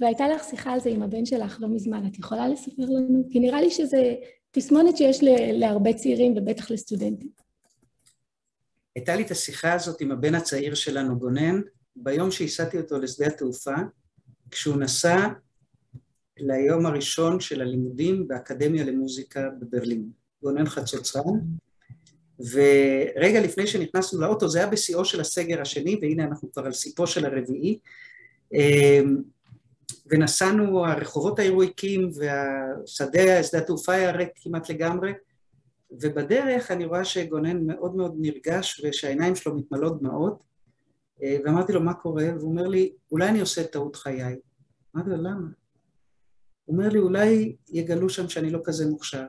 והייתה לך שיחה על זה עם הבן שלך לא מזמן. את יכולה לספר לנו? כי נראה לי שזה תסמונת שיש להרבה צעירים ובטח לסטודנטים. הייתה לי את השיחה הזאת עם הבן הצעיר שלנו, גונן, ביום שהסעתי אותו לשדה התעופה, כשהוא נסע ליום הראשון של הלימודים באקדמיה למוזיקה בברלין. גונן חצוצרן, ורגע לפני שנכנסנו לאוטו, זה היה בשיאו של הסגר השני, והנה אנחנו כבר על סיפו של הרביעי, אמ, ונסענו, הרחובות היו ריקים והשדה, שדה התעופה היה ריק כמעט לגמרי, ובדרך אני רואה שגונן מאוד מאוד נרגש ושהעיניים שלו מתמלאות דמעות, אה, ואמרתי לו, מה קורה? והוא אומר לי, אולי אני עושה טעות חיי. אמרתי לו, למה? הוא אומר לי, אולי יגלו שם שאני לא כזה מוכשר.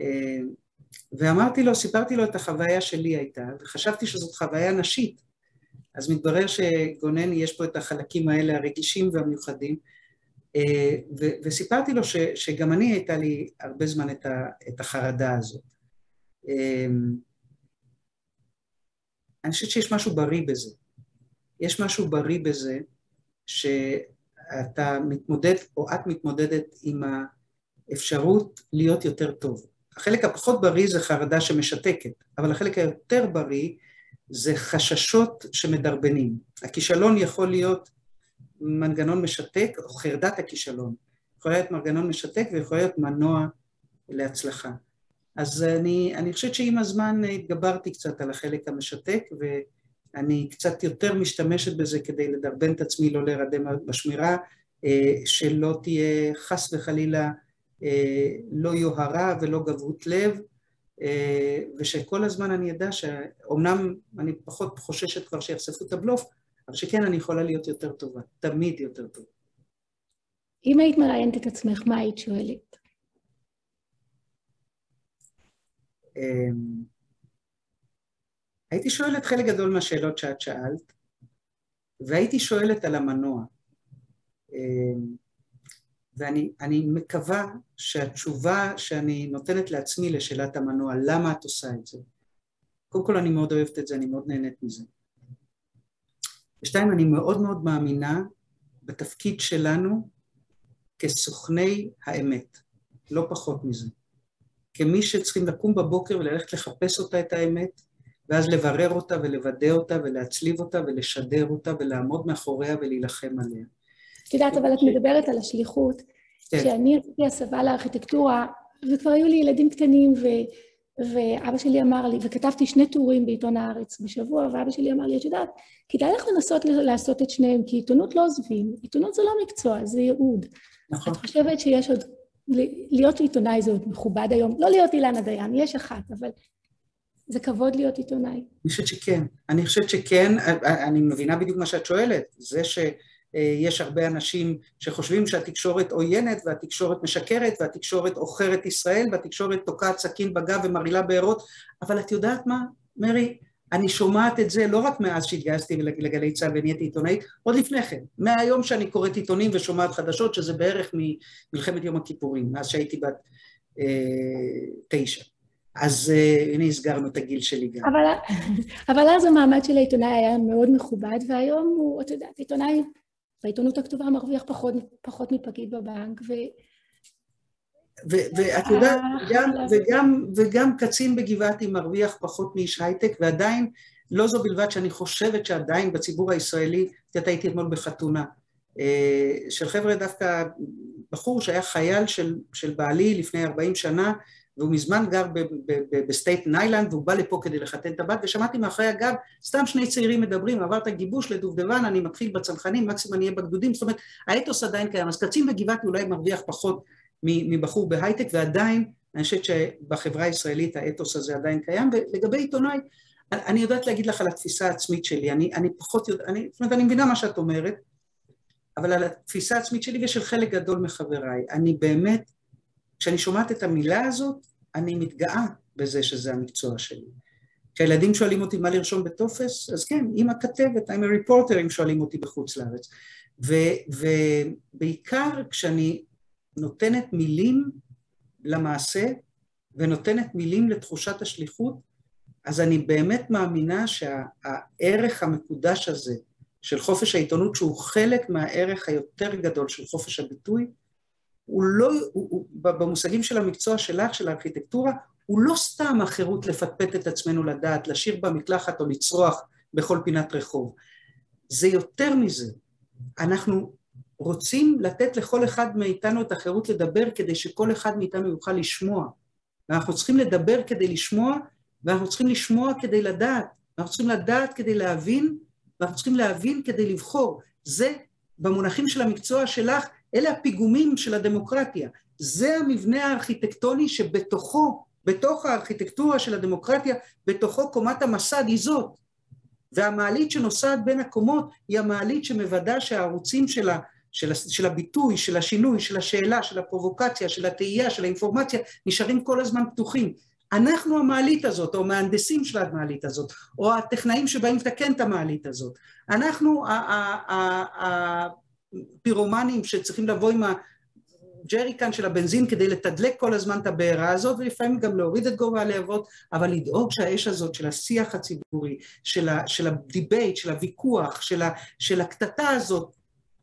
אה, ואמרתי לו, סיפרתי לו את החוויה שלי הייתה, וחשבתי שזאת חוויה נשית. אז מתברר שגונן יש פה את החלקים האלה הרגישים והמיוחדים, ו- וסיפרתי לו ש- שגם אני הייתה לי הרבה זמן את, ה- את החרדה הזאת. אה, אני חושבת שיש משהו בריא בזה. יש משהו בריא בזה שאתה מתמודד או את מתמודדת עם האפשרות להיות יותר טוב. החלק הפחות בריא זה חרדה שמשתקת, אבל החלק היותר בריא זה חששות שמדרבנים. הכישלון יכול להיות מנגנון משתק, או חרדת הכישלון. יכול להיות מנגנון משתק ויכול להיות מנוע להצלחה. אז אני, אני חושבת שעם הזמן התגברתי קצת על החלק המשתק, ואני קצת יותר משתמשת בזה כדי לדרבן את עצמי לא להירדם בשמירה, אה, שלא תהיה חס וחלילה אה, לא יוהרה ולא גבהות לב, אה, ושכל הזמן אני אדע שאומנם אני פחות חוששת כבר שיחשפו את הבלוף, אבל שכן אני יכולה להיות יותר טובה, תמיד יותר טובה. אם היית מראיינת את עצמך, מה היית שואלת? אמ, הייתי שואלת חלק גדול מהשאלות שאת שאלת, והייתי שואלת על המנוע. אמ, ואני מקווה שהתשובה שאני נותנת לעצמי לשאלת המנוע, למה את עושה את זה? קודם כל אני מאוד אוהבת את זה, אני מאוד נהנית מזה. ושתיים, אני מאוד מאוד מאמינה בתפקיד שלנו כסוכני האמת, לא פחות מזה. כמי שצריכים לקום בבוקר וללכת לחפש אותה את האמת, ואז לברר אותה ולוודא אותה ולהצליב אותה ולשדר אותה ולעמוד מאחוריה ולהילחם עליה. את יודעת, אבל את מדברת על השליחות. כן. כשאני עשיתי הסבה לארכיטקטורה, וכבר היו לי ילדים קטנים, ו... ואבא שלי אמר לי, וכתבתי שני טורים בעיתון הארץ בשבוע, ואבא שלי אמר לי, את יודעת, כדאי לך לנסות לעשות את שניהם, כי עיתונות לא עוזבים, עיתונות זה לא מקצוע, זה ייעוד. נכון. את חושבת שיש עוד, להיות עיתונאי זה עוד מכובד היום, לא להיות אילנה דיין, יש אחת, אבל זה כבוד להיות עיתונאי. אני חושבת שכן. אני חושבת שכן, אני מבינה בדיוק מה שאת שואלת. זה שיש הרבה אנשים שחושבים שהתקשורת עוינת והתקשורת משקרת והתקשורת עוכרת ישראל והתקשורת תוקעת סכין בגב ומרעילה בארות, אבל את יודעת מה, מרי? אני שומעת את זה לא רק מאז שהתגייסתי לגלי צה"ל ונהייתי עיתונאית, עוד לפני כן, מהיום שאני קוראת עיתונים ושומעת חדשות, שזה בערך ממלחמת יום הכיפורים, מאז שהייתי בת אה, תשע. אז אה, הנה הסגרנו את הגיל שלי גם. אבל, אבל אז המעמד של העיתונאי היה מאוד מכובד, והיום הוא, את יודעת, עיתונאי בעיתונות הכתובה מרוויח פחות, פחות מפקיד בבנק, ו... ואת יודעת, גם, וגם, וגם קצין בגבעתי מרוויח פחות מאיש הייטק, ועדיין, לא זו בלבד שאני חושבת שעדיין בציבור הישראלי, את יודעת, הייתי אתמול בחתונה, אה, של חבר'ה דווקא, בחור שהיה חייל של, של בעלי לפני 40 שנה, והוא מזמן גר בסטטן איילנד, והוא בא לפה כדי לחתן את הבת, ושמעתי מאחורי הגב, סתם שני צעירים מדברים, עברת גיבוש לדובדבן, אני מתחיל בצנחנים, מקסימום אני אהיה בגדודים, זאת אומרת, האתוס עדיין קיים, אז קצין בגבעתי אולי מרוויח פחות מבחור בהייטק, ועדיין, אני חושבת שבחברה הישראלית האתוס הזה עדיין קיים, ולגבי עיתונאי, אני יודעת להגיד לך על התפיסה העצמית שלי, אני, אני פחות יודעת, זאת אומרת, אני מבינה מה שאת אומרת, אבל על התפיסה העצמית שלי ושל חלק גדול מחבריי, אני באמת, כשאני שומעת את המילה הזאת, אני מתגאה בזה שזה המקצוע שלי. כשהילדים שואלים אותי מה לרשום בטופס, אז כן, עם הכתבת, עם הריפורטרים שואלים אותי בחוץ לארץ. ובעיקר כשאני נותנת מילים למעשה ונותנת מילים לתחושת השליחות, אז אני באמת מאמינה שהערך המקודש הזה של חופש העיתונות, שהוא חלק מהערך היותר גדול של חופש הביטוי, הוא לא, הוא, הוא, במושגים של המקצוע שלך, של הארכיטקטורה, הוא לא סתם החירות לפטפט את עצמנו לדעת, לשיר במקלחת או לצרוח בכל פינת רחוב. זה יותר מזה. אנחנו רוצים לתת לכל אחד מאיתנו את החירות לדבר כדי שכל אחד מאיתנו יוכל לשמוע. ואנחנו צריכים לדבר כדי לשמוע, ואנחנו צריכים לשמוע כדי לדעת. אנחנו צריכים לדעת כדי להבין, ואנחנו צריכים להבין כדי לבחור. זה, במונחים של המקצוע שלך, אלה הפיגומים של הדמוקרטיה. זה המבנה הארכיטקטוני שבתוכו, בתוך הארכיטקטורה של הדמוקרטיה, בתוכו קומת המסד היא זאת. והמעלית שנוסעת בין הקומות היא המעלית שמוודא שהערוצים שלה של, של הביטוי, של השינוי, של השאלה, של הפרובוקציה, של התהייה, של האינפורמציה, נשארים כל הזמן פתוחים. אנחנו המעלית הזאת, או המהנדסים של המעלית הזאת, או הטכנאים שבאים לתקן את המעלית הזאת. אנחנו הפירומנים שצריכים לבוא עם הג'ריקן של הבנזין כדי לתדלק כל הזמן את הבעירה הזאת, ולפעמים גם להוריד את גובה הלהבות, אבל לדאוג שהאש הזאת של השיח הציבורי, של, ה, של ה debate, של הוויכוח, של, ה, של הקטטה הזאת,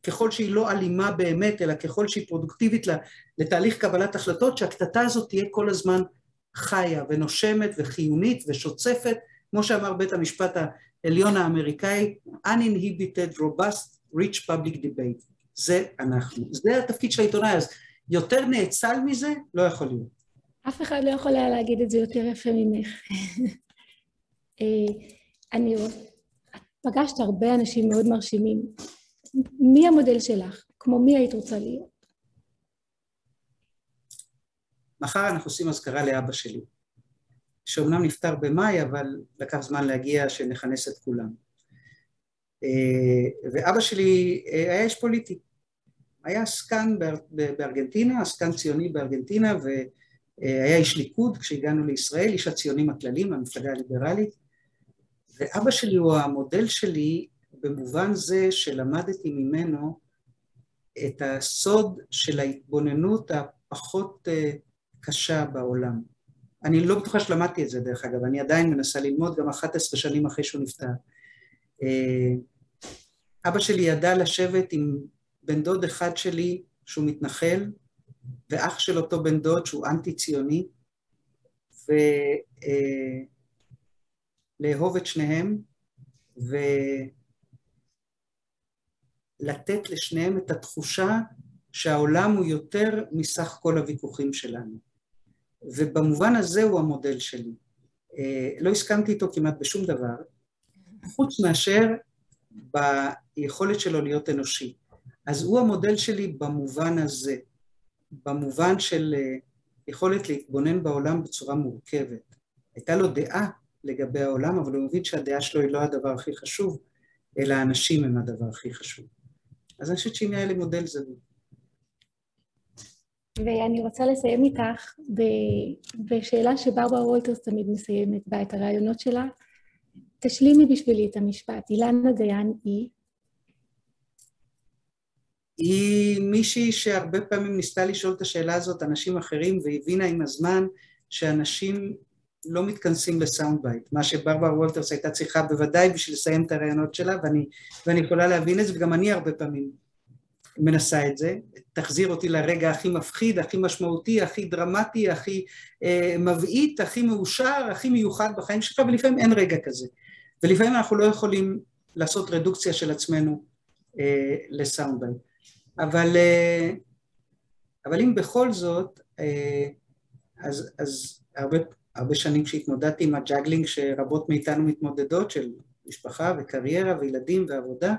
ככל שהיא לא אלימה באמת, אלא ככל שהיא פרודוקטיבית לתהליך קבלת החלטות, שהקטטה הזאת תהיה כל הזמן חיה ונושמת וחיונית ושוצפת, כמו שאמר בית המשפט העליון האמריקאי, uninhibited, robust, rich public debate. זה אנחנו. זה התפקיד של העיתונאי, אז יותר נאצל מזה לא יכול להיות. אף אחד לא יכול היה להגיד את זה יותר יפה ממך. אה, אני פגשת הרבה אנשים מאוד מרשימים. מי המודל שלך? כמו מי היית רוצה להיות? מחר אנחנו עושים אזכרה לאבא שלי, שאומנם נפטר במאי, אבל לקח זמן להגיע שנכנס את כולם. אה, ואבא שלי אה, היה איש פוליטי. היה עסקן בארגנטינה, עסקן ציוני בארגנטינה, והיה איש ליכוד כשהגענו לישראל, איש הציונים הכלליים, המפלגה הליברלית. ואבא שלי הוא המודל שלי במובן זה שלמדתי ממנו את הסוד של ההתבוננות הפחות אה, קשה בעולם. אני לא בטוחה שלמדתי את זה דרך אגב, אני עדיין מנסה ללמוד גם 11 שנים אחרי שהוא נפטר. אה, אבא שלי ידע לשבת עם בן דוד אחד שלי שהוא מתנחל, ואח של אותו בן דוד שהוא אנטי-ציוני, ולאהוב אה, את שניהם, ולתת לשניהם את התחושה שהעולם הוא יותר מסך כל הוויכוחים שלנו. ובמובן הזה הוא המודל שלי. אה, לא הסכמתי איתו כמעט בשום דבר, חוץ מאשר ביכולת שלו להיות אנושי. אז הוא המודל שלי במובן הזה, במובן של אה, יכולת להתבונן בעולם בצורה מורכבת. הייתה לו דעה, לגבי העולם, אבל הוא מבין שהדעה שלו היא לא הדבר הכי חשוב, אלא האנשים הם הדבר הכי חשוב. אז אני חושבת שאם היה לי מודל זה... ואני רוצה לסיים איתך בשאלה שברברה וולטרס תמיד מסיימת בה את הרעיונות שלה. תשלימי בשבילי את המשפט. אילנה דיין היא? היא מישהי שהרבה פעמים ניסתה לשאול את השאלה הזאת אנשים אחרים והבינה עם הזמן שאנשים לא מתכנסים ל sound bite, מה שברברה וולטרס הייתה צריכה בוודאי בשביל לסיים את הרעיונות שלה ואני, ואני יכולה להבין את זה וגם אני הרבה פעמים מנסה את זה, תחזיר אותי לרגע הכי מפחיד, הכי משמעותי, הכי דרמטי, הכי אה, מבעית, הכי מאושר, הכי מיוחד בחיים שלך ולפעמים אין רגע כזה ולפעמים אנחנו לא יכולים לעשות רדוקציה של עצמנו אה, ל sound bite אבל, אה, אבל אם בכל זאת, אה, אז, אז הרבה, הרבה שנים כשהתמודדתי עם ה juggling שרבות מאיתנו מתמודדות, של משפחה וקריירה וילדים ועבודה,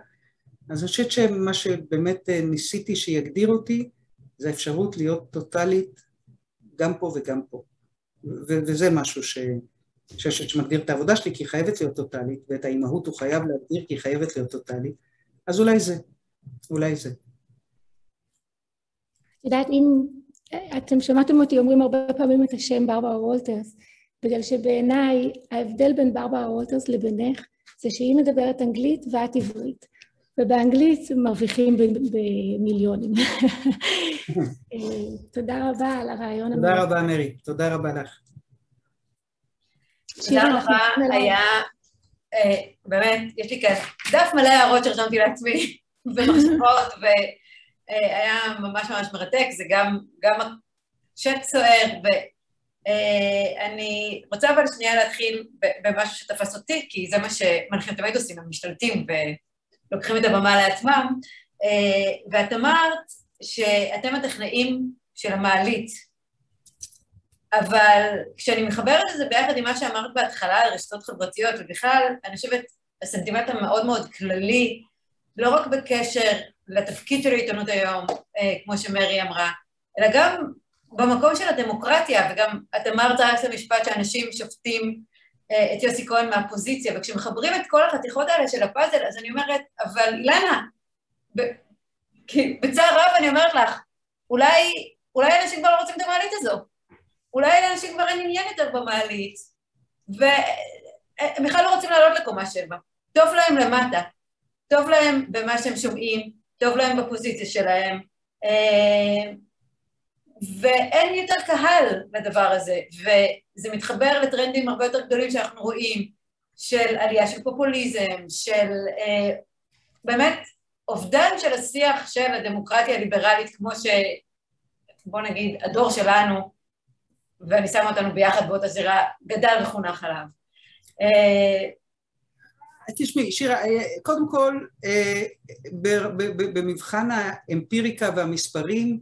אז אני חושבת שמה שבאמת אה, ניסיתי שיגדיר אותי, זה האפשרות להיות טוטאלית גם פה וגם פה. ו- וזה משהו ש... חושבת שמגדיר את העבודה שלי כי היא חייבת להיות טוטאלית, ואת האימהות הוא חייב להגדיר כי היא חייבת להיות טוטאלית, אז אולי זה, אולי זה. את יודעת, אם אתם שמעתם אותי אומרים הרבה פעמים את השם ברברה וולטרס, בגלל שבעיניי ההבדל בין ברברה וולטרס לבינך זה שהיא מדברת אנגלית ואת עברית, ובאנגלית מרוויחים במיליונים. תודה רבה על הרעיון. תודה רבה, מרי. תודה רבה לך. תודה רבה, היה, אה, באמת, יש לי כאן דף מלא הערות שרשמתי לעצמי, ומחשבות, והיה ממש ממש מרתק, זה גם, גם צ'אט סוער, ואני אה, רוצה אבל שנייה להתחיל במשהו שתפס אותי, כי זה מה שמנחים תמיד עושים, הם משתלטים ולוקחים את הבמה לעצמם, אה, ואת אמרת שאתם הטכנאים של המעלית, אבל כשאני מחברת את זה ביחד עם מה שאמרת בהתחלה על רשתות חברתיות, ובכלל, אני חושבת, הסנטימנט המאוד מאוד כללי, לא רק בקשר לתפקיד של העיתונות היום, אה, כמו שמרי אמרה, אלא גם במקום של הדמוקרטיה, וגם את אמרת רק את המשפט שאנשים שופטים אה, את יוסי כהן מהפוזיציה, וכשמחברים את כל החתיכות האלה של הפאזל, אז אני אומרת, אבל אילנה, בצער רב אני אומרת לך, אולי, אולי אנשים כבר לא רוצים את המעלית הזו. אולי לאנשים כבר אין עניין יותר במעלית, והם בכלל לא רוצים לעלות לקומה שבע. טוב להם למטה, טוב להם במה שהם שומעים, טוב להם בפוזיציה שלהם, ואין יותר קהל לדבר הזה, וזה מתחבר לטרנדים הרבה יותר גדולים שאנחנו רואים, של עלייה של פופוליזם, של באמת אובדן של השיח של הדמוקרטיה הליברלית, כמו ש... בוא נגיד, הדור שלנו ואני שמה אותנו ביחד באותה זירה, גדל וחונך עליו. אה, תשמעי, שירה, אה, קודם כל, אה, במבחן האמפיריקה והמספרים,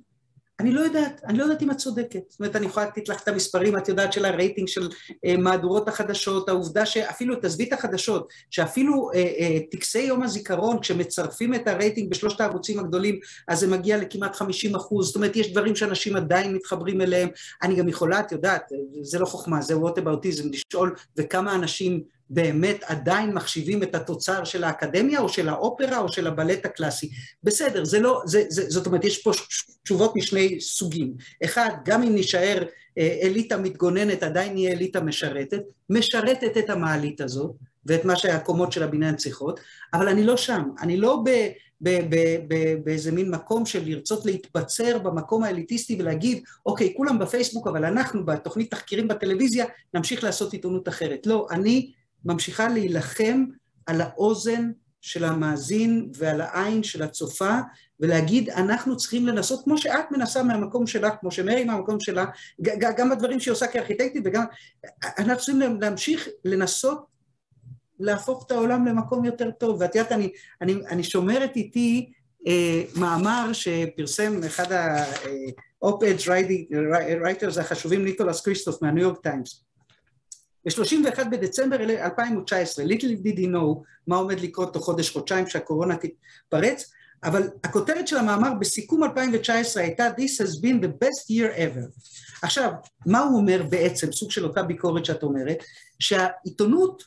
אני לא יודעת, אני לא יודעת אם את צודקת. זאת אומרת, אני יכולה לתת לך את המספרים, את יודעת, של הרייטינג של אה, מהדורות החדשות, העובדה שאפילו, תעזבי את החדשות, שאפילו אה, אה, טקסי יום הזיכרון, כשמצרפים את הרייטינג בשלושת הערוצים הגדולים, אז זה מגיע לכמעט 50 אחוז. זאת אומרת, יש דברים שאנשים עדיין מתחברים אליהם. אני גם יכולה, את יודעת, זה לא חוכמה, זה ווטאבאוטיזם, לשאול וכמה אנשים באמת עדיין מחשיבים את התוצר של האקדמיה או של האופרה או של הבלט הקלאסי. בסדר, זה לא, זה, זה, זאת אומרת, יש פה תשובות משני סוגים. אחד, גם אם נישאר אה, אליטה מתגוננת, עדיין נהיה אליטה משרתת, משרתת את המעלית הזאת ואת מה שהקומות של הבניין צריכות, אבל אני לא שם, אני לא ב... באיזה מין מקום של לרצות להתבצר במקום האליטיסטי ולהגיד, אוקיי, כולם בפייסבוק, אבל אנחנו בתוכנית תחקירים בטלוויזיה נמשיך לעשות עיתונות אחרת. לא, אני ממשיכה להילחם על האוזן של המאזין ועל העין של הצופה ולהגיד אנחנו צריכים לנסות כמו שאת מנסה מהמקום שלך, כמו שמרי מהמקום שלה, גם בדברים שהיא עושה כארכיטקטית וגם אנחנו צריכים להמשיך לנסות להפוך את העולם למקום יותר טוב. ואת יודעת אני, אני, אני שומרת איתי אה, מאמר שפרסם אחד ה-op-ed writers החשובים ניקולס קריסטוף מהניו יורק טיימס ב-31 בדצמבר 2019, little did he know מה עומד לקרות תוך חודש-חודשיים שהקורונה תתפרץ, אבל הכותרת של המאמר בסיכום 2019 הייתה This has been the best year ever. עכשיו, מה הוא אומר בעצם, סוג של אותה ביקורת שאת אומרת? שהעיתונות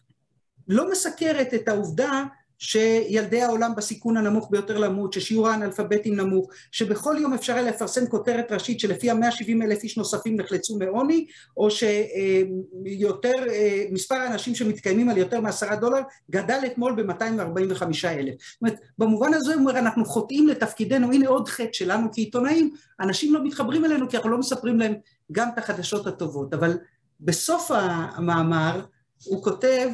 לא מסקרת את העובדה שילדי העולם בסיכון הנמוך ביותר למות, ששיעור האנאלפביתים נמוך, שבכל יום אפשר היה לפרסם כותרת ראשית שלפיה 170 אלף איש נוספים נחלצו מעוני, או שיותר, מספר האנשים שמתקיימים על יותר מעשרה דולר גדל אתמול ב-245 אלף. זאת אומרת, במובן הזה הוא אומר, אנחנו חוטאים לתפקידנו, הנה עוד חטא שלנו כעיתונאים, אנשים לא מתחברים אלינו כי אנחנו לא מספרים להם גם את החדשות הטובות, אבל בסוף המאמר הוא כותב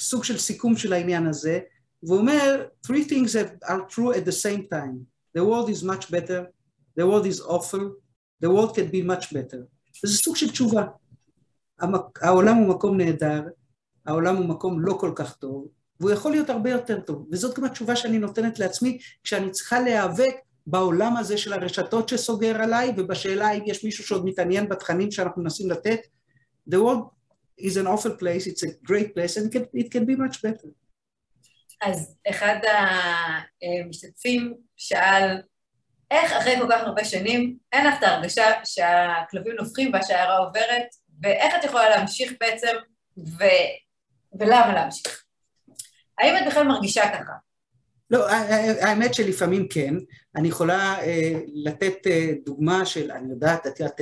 סוג של סיכום של העניין הזה, והוא אומר, three things that are true at the same time. The world is much better, the world is awful, the world can be much better. וזה סוג של תשובה. העולם הוא מקום נהדר, העולם הוא מקום לא כל כך טוב, והוא יכול להיות הרבה יותר טוב. וזאת גם התשובה שאני נותנת לעצמי כשאני צריכה להיאבק בעולם הזה של הרשתות שסוגר עליי, ובשאלה אם יש מישהו שעוד מתעניין בתכנים שאנחנו מנסים לתת. The world is an awful place, it's a great place, and it can, it can be much better. אז אחד המשתתפים שאל, איך אחרי כל כך הרבה שנים אין לך את ההרגשה שהכלבים נובחים והשיירה עוברת, ואיך את יכולה להמשיך בעצם, ו... ולמה להמשיך? האם את בכלל מרגישה ככה? לא, האמת שלפעמים כן. אני יכולה לתת דוגמה של, אני יודעת, את יודעת,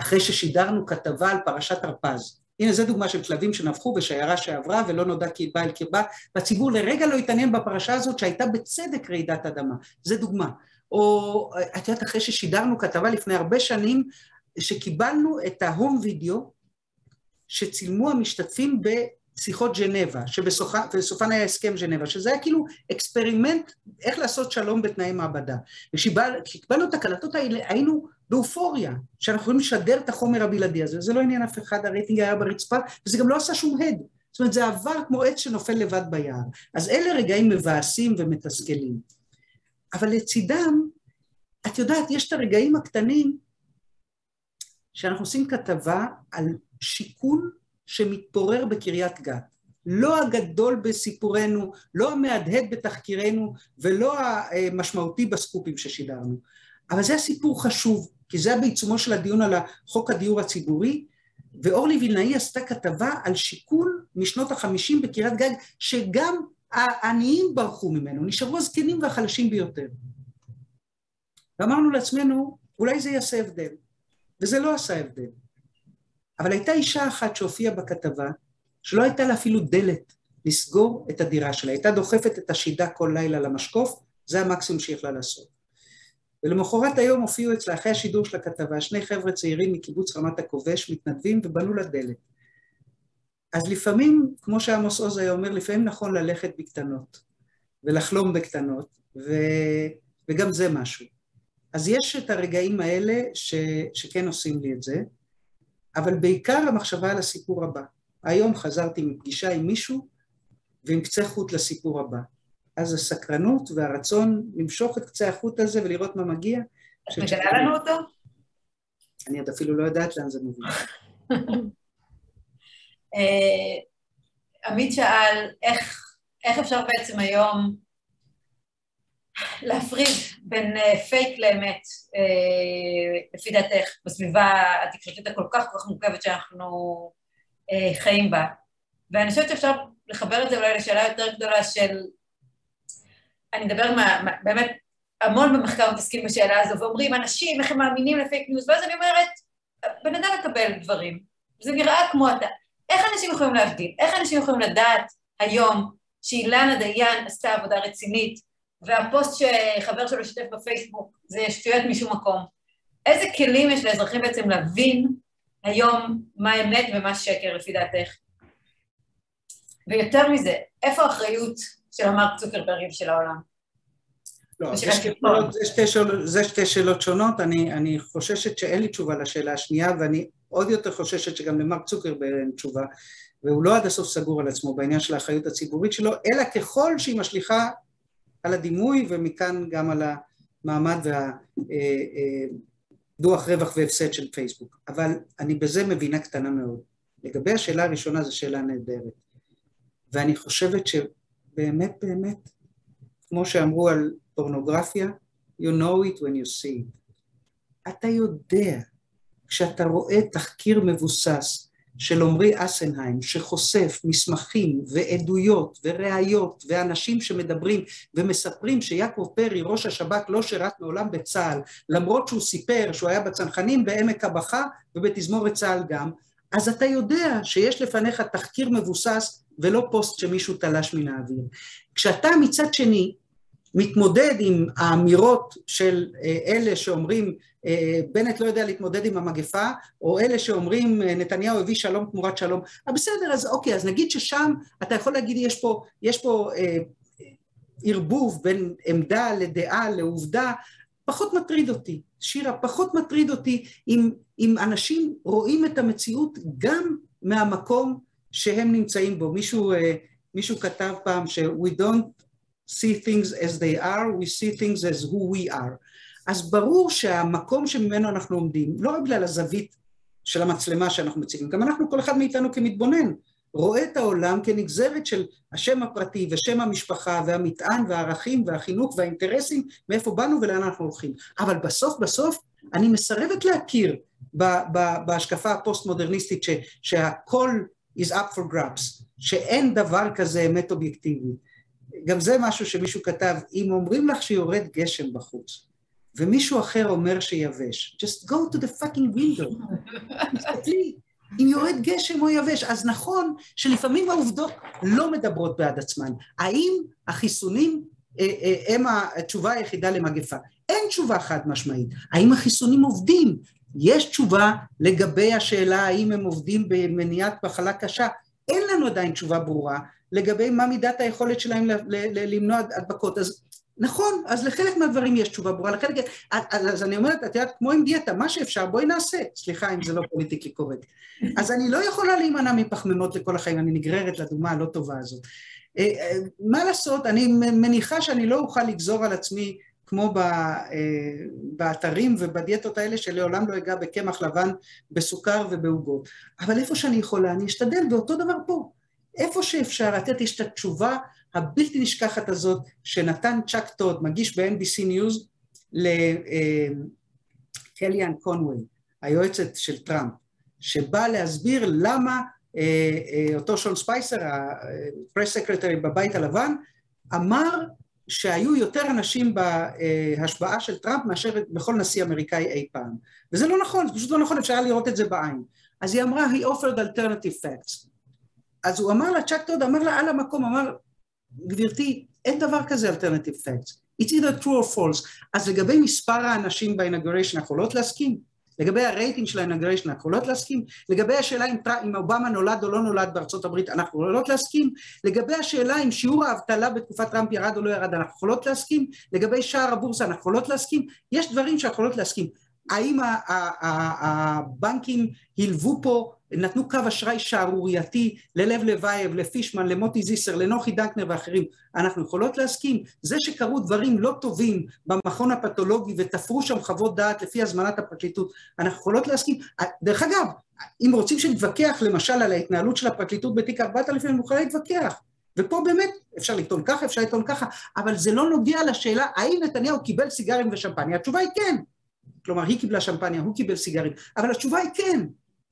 אחרי ששידרנו כתבה על פרשת הרפז, הנה זו דוגמה של כלבים שנבחו בשיירה שעברה ולא נודע כי בא אל קרבה, והציבור לרגע לא התעניין בפרשה הזאת שהייתה בצדק רעידת אדמה, זו דוגמה. או את יודעת, אחרי ששידרנו כתבה לפני הרבה שנים, שקיבלנו את ההום וידאו שצילמו המשתתפים בשיחות ג'נבה, שבסופן היה הסכם ג'נבה, שזה היה כאילו experiment איך לעשות שלום בתנאי מעבדה. וכשקיבלנו את הקלטות האלה היינו באופוריה, שאנחנו יכולים לשדר את החומר הבלעדי הזה, זה לא עניין אף אחד, הרייטינג היה ברצפה, וזה גם לא עשה שום הד. זאת אומרת, זה עבר כמו עץ שנופל לבד ביער. אז אלה רגעים מבאסים ומתסכלים. אבל לצידם, את יודעת, יש את הרגעים הקטנים שאנחנו עושים כתבה על שיכון שמתפורר בקריית גת. לא הגדול בסיפורנו, לא המהדהד בתחקירנו ולא המשמעותי בסקופים ששידרנו. אבל זה הסיפור חשוב, כי זה היה בעיצומו של הדיון על חוק הדיור הציבורי, ואורלי וילנאי עשתה כתבה על שיכון משנות החמישים בקריית גג, שגם העניים ברחו ממנו, נשארו הזקנים והחלשים ביותר. ואמרנו לעצמנו, אולי זה יעשה הבדל. וזה לא עשה הבדל. אבל הייתה אישה אחת שהופיעה בכתבה, שלא הייתה לה אפילו דלת לסגור את הדירה שלה, הייתה דוחפת את השידה כל לילה למשקוף, זה המקסימום שהיא יכלה לעשות. ולמחרת היום הופיעו אצלה, אחרי השידור של הכתבה, שני חבר'ה צעירים מקיבוץ רמת הכובש, מתנדבים ובנו לדלת. אז לפעמים, כמו שעמוס עוז היה אומר, לפעמים נכון ללכת בקטנות, ולחלום בקטנות, ו... וגם זה משהו. אז יש את הרגעים האלה ש... שכן עושים לי את זה, אבל בעיקר המחשבה על הסיפור הבא. היום חזרתי מפגישה עם מישהו ועם קצה חוט לסיפור הבא. אז הסקרנות והרצון למשוך את קצה החוט הזה ולראות מה מגיע. את מגלה לנו אותו? אני עוד אפילו לא יודעת לאן זה מוביל. עמית שאל, איך, איך אפשר בעצם היום להפריד בין פייק לאמת, לפי דעתך, בסביבה התקשורתית הכל כך כל כך מורכבת שאנחנו חיים בה. ואני חושבת שאפשר לחבר את זה אולי לשאלה יותר גדולה של אני מדבר מה, מה, באמת, המון במחקר מתעסקים בשאלה הזו, ואומרים, אנשים, איך הם מאמינים לפייק ניוז, ואז אני אומרת, בן אדם מקבל דברים, זה נראה כמו אתה. איך אנשים יכולים להבדיל? איך אנשים יכולים לדעת היום שאילנה דיין עשתה עבודה רצינית, והפוסט שחבר שלו שיתף בפייסבוק זה שטויות משום מקום? איזה כלים יש לאזרחים בעצם להבין היום מה אמת ומה שקר לפי דעתך? ויותר מזה, איפה האחריות של המרק צוקרברג של העולם. לא, זה שתי, שאלות, זה, שתי שאלות, זה שתי שאלות שונות, אני, אני חוששת שאין לי תשובה לשאלה השנייה, ואני עוד יותר חוששת שגם למרק צוקרברג אין תשובה, והוא לא עד הסוף סגור על עצמו בעניין של האחריות הציבורית שלו, אלא ככל שהיא משליכה על הדימוי, ומכאן גם על המעמד והדוח אה, אה, רווח והפסד של פייסבוק. אבל אני בזה מבינה קטנה מאוד. לגבי השאלה הראשונה, זו שאלה נהדרת. ואני חושבת ש... באמת באמת, כמו שאמרו על פורנוגרפיה, you know it when you see it. אתה יודע, כשאתה רואה תחקיר מבוסס של עמרי אסנהיים, שחושף מסמכים ועדויות וראיות ואנשים שמדברים ומספרים שיעקב פרי, ראש השב"כ, לא שירת מעולם בצה"ל, למרות שהוא סיפר שהוא היה בצנחנים בעמק הבכה ובתזמורת צה"ל גם, אז אתה יודע שיש לפניך תחקיר מבוסס ולא פוסט שמישהו תלש מן האוויר. כשאתה מצד שני מתמודד עם האמירות של אה, אלה שאומרים אה, בנט לא יודע להתמודד עם המגפה, או אלה שאומרים אה, נתניהו הביא שלום תמורת שלום, אבל בסדר, אז אוקיי, אז נגיד ששם אתה יכול להגיד יש פה, יש פה אה, ערבוב בין עמדה לדעה לעובדה, פחות מטריד אותי, שירה, פחות מטריד אותי אם, אם אנשים רואים את המציאות גם מהמקום שהם נמצאים בו. מישהו, מישהו כתב פעם ש- we don't see things as they are, we see things as who we are. אז ברור שהמקום שממנו אנחנו עומדים, לא רק בגלל הזווית של המצלמה שאנחנו מציגים, גם אנחנו, כל אחד מאיתנו כמתבונן, רואה את העולם כנגזרת של השם הפרטי ושם המשפחה והמטען והערכים והחינוך והאינטרסים מאיפה באנו ולאן אנחנו הולכים. אבל בסוף בסוף אני מסרבת להכיר בהשקפה הפוסט-מודרניסטית שהכל is up for grabs, שאין דבר כזה אמת אובייקטיבית. גם זה משהו שמישהו כתב, אם אומרים לך שיורד גשם בחוץ, ומישהו אחר אומר שיבש, just go to the fucking window. תסתכלי, אם יורד גשם או יבש. אז נכון שלפעמים העובדות לא מדברות בעד עצמן. האם החיסונים אה, אה, הם התשובה היחידה למגפה? אין תשובה חד משמעית. האם החיסונים עובדים? יש תשובה לגבי השאלה האם הם עובדים במניעת מחלה קשה. אין לנו עדיין תשובה ברורה לגבי מה מידת היכולת שלהם למנוע הדבקות. אז נכון, אז לחלק מהדברים יש תשובה ברורה, לחלק... אז אני אומרת, את יודעת, כמו עם דיאטה, מה שאפשר, בואי נעשה. סליחה אם זה לא פוליטיקלי קורקט. אז אני לא יכולה להימנע מפחמימות לכל החיים, אני נגררת לדוגמה הלא טובה הזאת. אה, אה, מה לעשות, אני מניחה שאני לא אוכל לגזור על עצמי כמו אה, באתרים ובדיאטות האלה שלעולם לא אגע בקמח לבן, בסוכר ובעוגות. אבל איפה שאני יכולה, אני אשתדל, ואותו דבר פה. איפה שאפשר, יודעת, יש את התשובה הבלתי נשכחת הזאת שנתן צ'אק טוד, מגיש ב-NBC News, לקליאן קונווי, היועצת של טראמפ, שבאה להסביר למה אה, אה, אותו שון ספייסר, ה press secretary בבית הלבן, אמר שהיו יותר אנשים בהשבעה של טראמפ מאשר בכל נשיא אמריקאי אי פעם. וזה לא נכון, זה פשוט לא נכון, אפשר לראות את זה בעין. אז היא אמרה, he offered alternative facts. אז הוא אמר לה, צ'אק טוד אמר לה על המקום, אמר, גברתי, אין דבר כזה alternative facts. It's either true or false. אז לגבי מספר האנשים ב inauguration אנחנו יכולות להסכים? לגבי הרייטינג של ה inauguration אנחנו יכולות להסכים? לגבי השאלה אם, אם אובמה נולד או לא נולד בארצות הברית אנחנו יכולות להסכים? לגבי השאלה אם שיעור האבטלה בתקופת טראמפ ירד או לא ירד אנחנו יכולות להסכים? לגבי שער הבורסה אנחנו יכולות להסכים? יש דברים שאנחנו יכולות להסכים. האם הבנקים הלוו פה נתנו קו אשראי שערורייתי ללב לבייב, לפישמן, למוטי זיסר, לנוחי דנקנר ואחרים. אנחנו יכולות להסכים. זה שקרו דברים לא טובים במכון הפתולוגי ותפרו שם חוות דעת לפי הזמנת הפרקליטות, אנחנו יכולות להסכים. דרך אגב, אם רוצים שנתווכח למשל על ההתנהלות של הפרקליטות בתיק 4000, אני יכולה להתווכח. ופה באמת אפשר לטעון ככה, אפשר לטעון ככה, אבל זה לא נוגע לשאלה האם נתניהו קיבל סיגרים ושמפניה. התשובה היא כן. כלומר, היא קיבלה שמפניה, הוא קיבל סיגרים, אבל התשובה היא כן.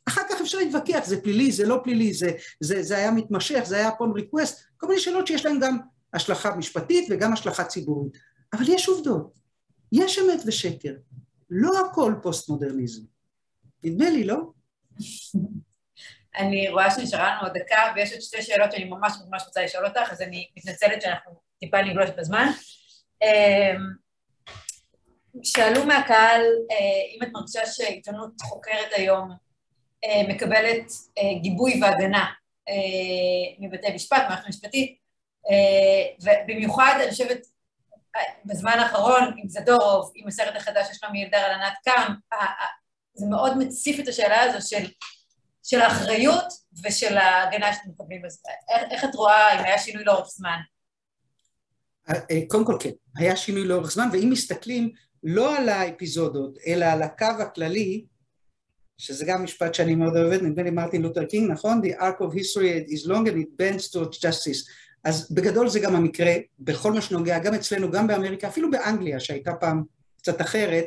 אחר כך אפשר להתווכח, זה פלילי, זה לא פלילי, זה, זה, זה היה מתמשך, זה היה פון ריקווסט, כל מיני שאלות שיש להן גם השלכה משפטית וגם השלכה ציבורית. אבל יש עובדות, יש אמת ושקר, לא הכל פוסט מודרניזם. נדמה לי, לא? אני רואה שנשארה לנו עוד דקה, ויש עוד שתי שאלות שאני ממש ממש רוצה לשאול אותך, אז אני מתנצלת שאנחנו טיפה נגלוש בזמן. אמ, שאלו מהקהל אה, אם את מרגישה שעיתונות חוקרת היום מקבלת אה, גיבוי והגנה אה, מבתי משפט, מערכת משפטית, ובמיוחד אני חושבת בזמן האחרון עם זדורוב, עם הסרט החדש של שלומי אלדר על ענת קם, זה מאוד מציף את השאלה הזו של, של האחריות ושל ההגנה שאתם מקבלים בזה. איך, איך את רואה אם היה שינוי לאורך זמן? קודם כל כן, היה שינוי לאורך זמן, ואם מסתכלים לא על האפיזודות, אלא על הקו הכללי, שזה גם משפט שאני מאוד אוהבת, נדמה לי מרטין לותר קינג, נכון? The arc of history is long and it bends towards justice. אז בגדול זה גם המקרה בכל מה שנוגע, גם אצלנו, גם באמריקה, אפילו באנגליה שהייתה פעם קצת אחרת,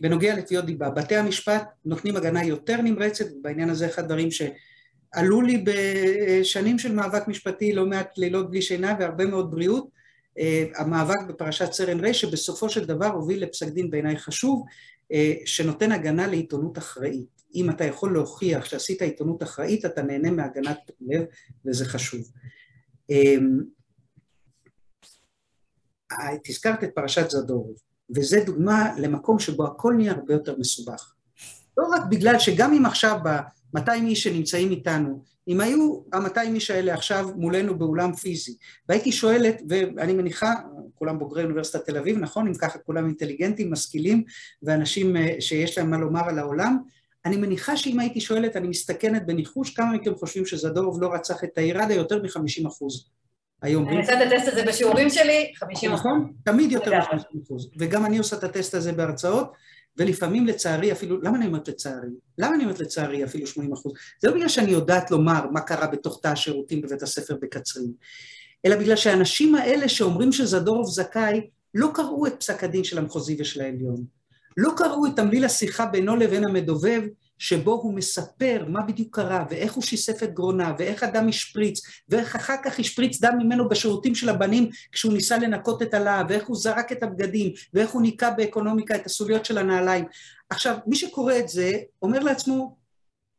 בנוגע לתביעות דיבה. בתי המשפט נותנים הגנה יותר נמרצת, ובעניין הזה אחד הדברים שעלו לי בשנים של מאבק משפטי, לא מעט לילות בלי שינה והרבה מאוד בריאות, אה, המאבק בפרשת סרן ר' שבסופו של דבר הוביל לפסק דין בעיניי חשוב, אה, שנותן הגנה לעיתונות אחראית. אם אתה יכול להוכיח שעשית עיתונות אחראית, אתה נהנה מהגנת לב, וזה חשוב. אמ, תזכרת את פרשת זדורוב, וזה דוגמה למקום שבו הכל נהיה הרבה יותר מסובך. לא רק בגלל שגם אם עכשיו ב-200 איש שנמצאים איתנו, אם היו ה-200 איש האלה עכשיו מולנו באולם פיזי, והייתי שואלת, ואני מניחה, כולם בוגרי אוניברסיטת תל אביב, נכון? אם ככה כולם אינטליגנטים, משכילים, ואנשים אה, שיש להם מה לומר על העולם, אני מניחה שאם הייתי שואלת, אני מסתכנת בניחוש, כמה מכם חושבים שזדורוב לא רצח את האיראדה יותר מ-50 אחוז היום. אני עושה את הטסט הזה בשיעורים שלי, 50 אחוז. נכון, תמיד יותר מ-50 אחוז. וגם אני עושה את הטסט הזה בהרצאות, ולפעמים לצערי אפילו, למה אני אומרת לצערי? למה אני אומרת לצערי אפילו 80 אחוז? זה לא בגלל שאני יודעת לומר מה קרה בתוך תא השירותים בבית הספר בקצרין, אלא בגלל שהאנשים האלה שאומרים שזדורוב זכאי, לא קראו את פסק הדין של המחוזי ושל העליון. לא קראו את תמליל השיחה בינו לבין המדובב, שבו הוא מספר מה בדיוק קרה, ואיך הוא שיסף את גרונה, ואיך הדם השפריץ, ואיך אחר כך השפריץ דם ממנו בשירותים של הבנים כשהוא ניסה לנקות את הלהב, ואיך הוא זרק את הבגדים, ואיך הוא ניקה באקונומיקה את הסוליות של הנעליים. עכשיו, מי שקורא את זה, אומר לעצמו,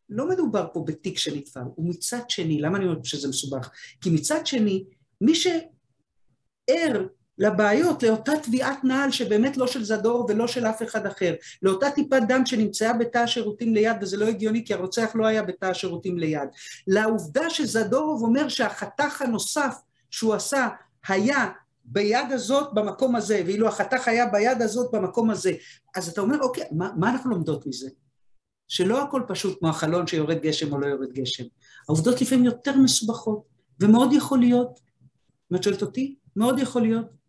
לא מדובר פה בתיק שנתפר, ומצד שני, למה אני אומר שזה מסובך? כי מצד שני, מי שער לבעיות, לאותה תביעת נעל שבאמת לא של זדור ולא של אף אחד אחר, לאותה טיפת דם שנמצאה בתא השירותים ליד, וזה לא הגיוני כי הרוצח לא היה בתא השירותים ליד, לעובדה שזדורוב אומר שהחתך הנוסף שהוא עשה היה ביד הזאת במקום הזה, ואילו החתך היה ביד הזאת במקום הזה, אז אתה אומר, אוקיי, מה, מה אנחנו לומדות מזה? שלא הכל פשוט כמו החלון שיורד גשם או לא יורד גשם. העובדות לפעמים יותר מסובכות, ומאוד יכול להיות, אם את שואלת אותי, מאוד יכול להיות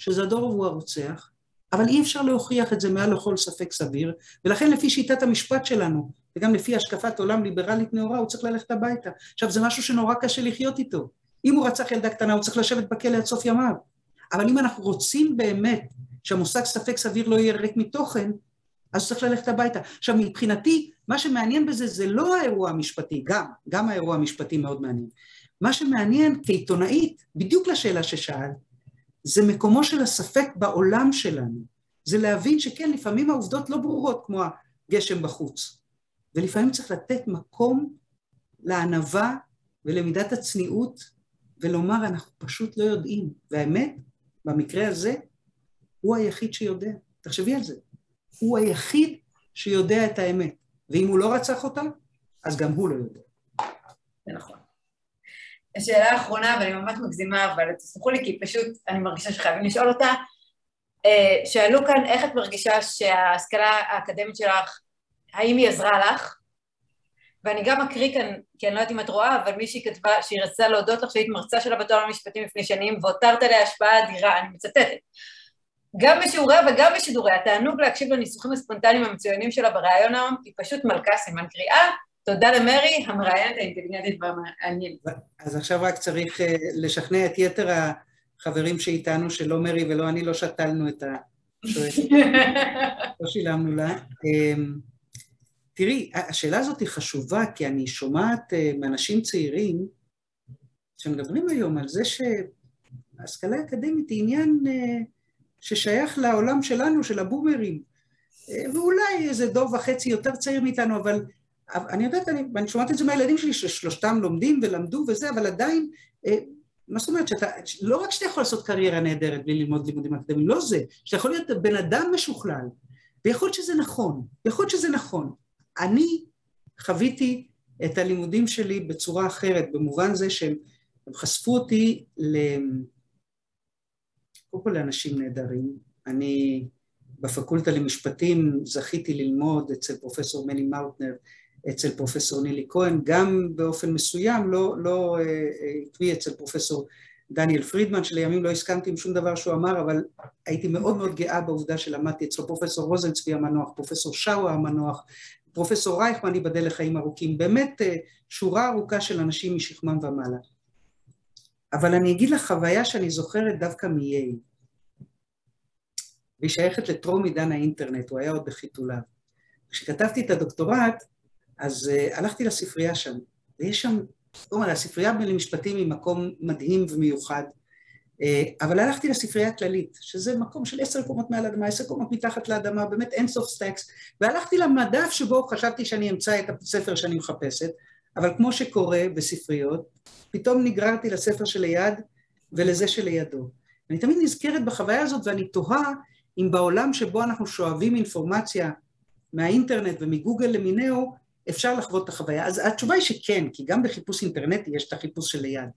שזדורוב הוא הרוצח, אבל אי אפשר להוכיח את זה מעל לכל ספק סביר, ולכן לפי שיטת המשפט שלנו, וגם לפי השקפת עולם ליברלית נאורה, הוא צריך ללכת הביתה. עכשיו, זה משהו שנורא קשה לחיות איתו. אם הוא רצח ילדה קטנה, הוא צריך לשבת בכלא עד סוף ימיו. אבל אם אנחנו רוצים באמת שהמושג ספק סביר לא יהיה ריק מתוכן, אז צריך ללכת הביתה. עכשיו, מבחינתי, מה שמעניין בזה זה לא האירוע המשפטי, גם, גם האירוע המשפטי מאוד מעניין. מה שמעניין כעיתונאית, בדיוק לשאלה ששאלת, זה מקומו של הספק בעולם שלנו. זה להבין שכן, לפעמים העובדות לא ברורות כמו הגשם בחוץ. ולפעמים צריך לתת מקום לענווה ולמידת הצניעות ולומר אנחנו פשוט לא יודעים. והאמת, במקרה הזה, הוא היחיד שיודע. תחשבי על זה. הוא היחיד שיודע את האמת. ואם הוא לא רצח אותה, אז גם הוא לא יודע. זה נכון. השאלה האחרונה, ואני ממש מגזימה, אבל תסלחו לי כי פשוט אני מרגישה שחייבים לשאול אותה. אה, שאלו כאן איך את מרגישה שההשכלה האקדמית שלך, האם היא עזרה לך? ואני גם אקריא כאן, כי אני לא יודעת אם את רואה, אבל מישהי כתבה שהיא רצתה להודות לך שהיית מרצה שלה בתואר המשפטים לפני שנים, והותרת עליה השפעה אדירה, אני מצטטת. גם בשיעוריה וגם בשידוריה, התענוג להקשיב לניסוחים הספונטניים המצוינים שלה בריאיון היום, היא פשוט מלכה סימן קריאה, תודה למרי, המראיינת האינטליגנטית והמעניינת. אז עכשיו רק צריך אה, לשכנע את יתר החברים שאיתנו, שלא מרי ולא אני לא שתלנו את ה... לא שילמנו לה. אמ, תראי, השאלה הזאת היא חשובה, כי אני שומעת אה, מאנשים צעירים שמדברים היום על זה שההשכלה האקדמית היא עניין אה, ששייך לעולם שלנו, של הבומרים. ואולי איזה דור וחצי יותר צעיר מאיתנו, אבל אני יודעת, אני, ואני שומעת את זה מהילדים שלי, ששלושתם לומדים ולמדו וזה, אבל עדיין, אה, מה זאת אומרת, שאתה, לא רק שאתה יכול לעשות קריירה נהדרת בלי ללמוד לימודים אקדמיים, לא זה, שאתה יכול להיות בן אדם משוכלל, ויכול להיות שזה נכון, יכול להיות שזה נכון. אני חוויתי את הלימודים שלי בצורה אחרת, במובן זה שהם חשפו אותי ל... קודם כל לאנשים נהדרים. אני בפקולטה למשפטים זכיתי ללמוד אצל פרופסור מני מאוטנר, אצל פרופסור נילי כהן, גם באופן מסוים, לא, לא עקבי אה, אה, אצל פרופסור דניאל פרידמן, שלימים לא הסכמתי עם שום דבר שהוא אמר, אבל הייתי מאוד מאוד גאה בעובדה שלמדתי אצלו פרופסור רוזנצבי המנוח, פרופסור שאווה המנוח, פרופסור רייכמן, ייבדל לחיים ארוכים, באמת אה, שורה ארוכה של אנשים משכמם ומעלה. אבל אני אגיד לך חוויה שאני זוכרת דווקא מייל. והיא שייכת לטרום עידן האינטרנט, הוא היה עוד בחיתוליו. כשכתבתי את הדוקטורט, אז uh, הלכתי לספרייה שם, ויש שם, אומר, הספרייה למשפטים היא מקום מדהים ומיוחד, uh, אבל הלכתי לספרייה הכללית, שזה מקום של עשר קומות מעל האדמה, עשר קומות מתחת לאדמה, באמת אין סוף סטקס, והלכתי למדף שבו חשבתי שאני אמצא את הספר שאני מחפשת, אבל כמו שקורה בספריות, פתאום נגררתי לספר שליד ולזה שלידו. אני תמיד נזכרת בחוויה הזאת ואני תוהה אם בעולם שבו אנחנו שואבים אינפורמציה מהאינטרנט ומגוגל למיניהו, אפשר לחוות את החוויה. אז התשובה היא שכן, כי גם בחיפוש אינטרנטי יש את החיפוש שליד.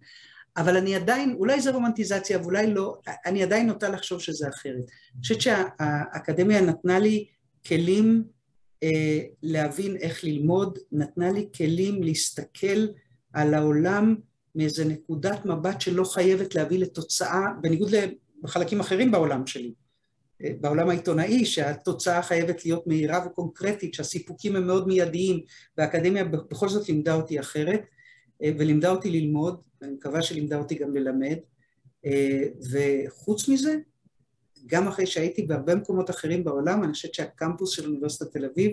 אבל אני עדיין, אולי זה רומנטיזציה ואולי לא, אני עדיין נוטה לחשוב שזה אחרת. אני חושבת שהאקדמיה נתנה לי כלים אה, להבין איך ללמוד, נתנה לי כלים להסתכל על העולם מאיזה נקודת מבט שלא חייבת להביא לתוצאה, בניגוד לחלקים אחרים בעולם שלי. אה, בעולם העיתונאי, שהתוצאה חייבת להיות מהירה וקונקרטית, שהסיפוקים הם מאוד מיידיים, והאקדמיה בכל זאת לימדה אותי אחרת, אה, ולימדה אותי ללמוד, ואני מקווה שלימדה אותי גם ללמד, וחוץ מזה, גם אחרי שהייתי בהרבה מקומות אחרים בעולם, אני חושבת שהקמפוס של אוניברסיטת תל אביב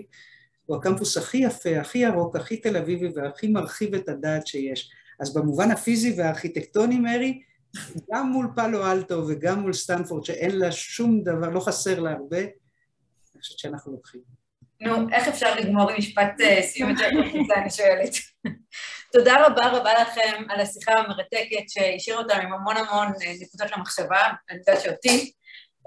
הוא הקמפוס הכי יפה, הכי ירוק, הכי תל אביבי והכי מרחיב את הדעת שיש. אז במובן הפיזי והארכיטקטוני, מרי, גם מול פאלו אלטו וגם מול סטנפורד, שאין לה שום דבר, לא חסר לה הרבה, אני חושבת שאנחנו לוקחים. נו, איך אפשר לגמור עם משפט אה, סיום יותר זה אני שואלת. תודה רבה רבה לכם על השיחה המרתקת שהשאירה אותנו עם המון המון אה, נקודות למחשבה, אני יודעת שאותי.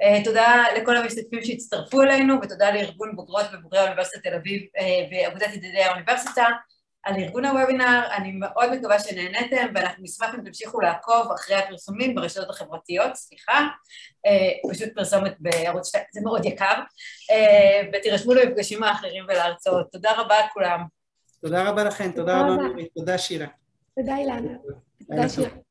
Uh, תודה לכל המשתתפים שהצטרפו אלינו ותודה לארגון בוגרות ובוגרי האוניברסיטת תל אביב ואגודת ידידי האוניברסיטה על ארגון הוובינר, אני מאוד מקווה שנהניתם ואנחנו נשמח אם תמשיכו לעקוב אחרי הפרסומים ברשתות החברתיות, סליחה, uh, פשוט פרסומת בערוץ 2, זה מאוד יקר, uh, ותירשמו למפגשים האחרים ולהרצאות. תודה רבה לכולם. תודה רבה לכם, תודה רבה, תודה שירה. תודה אילנה. תודה שירה.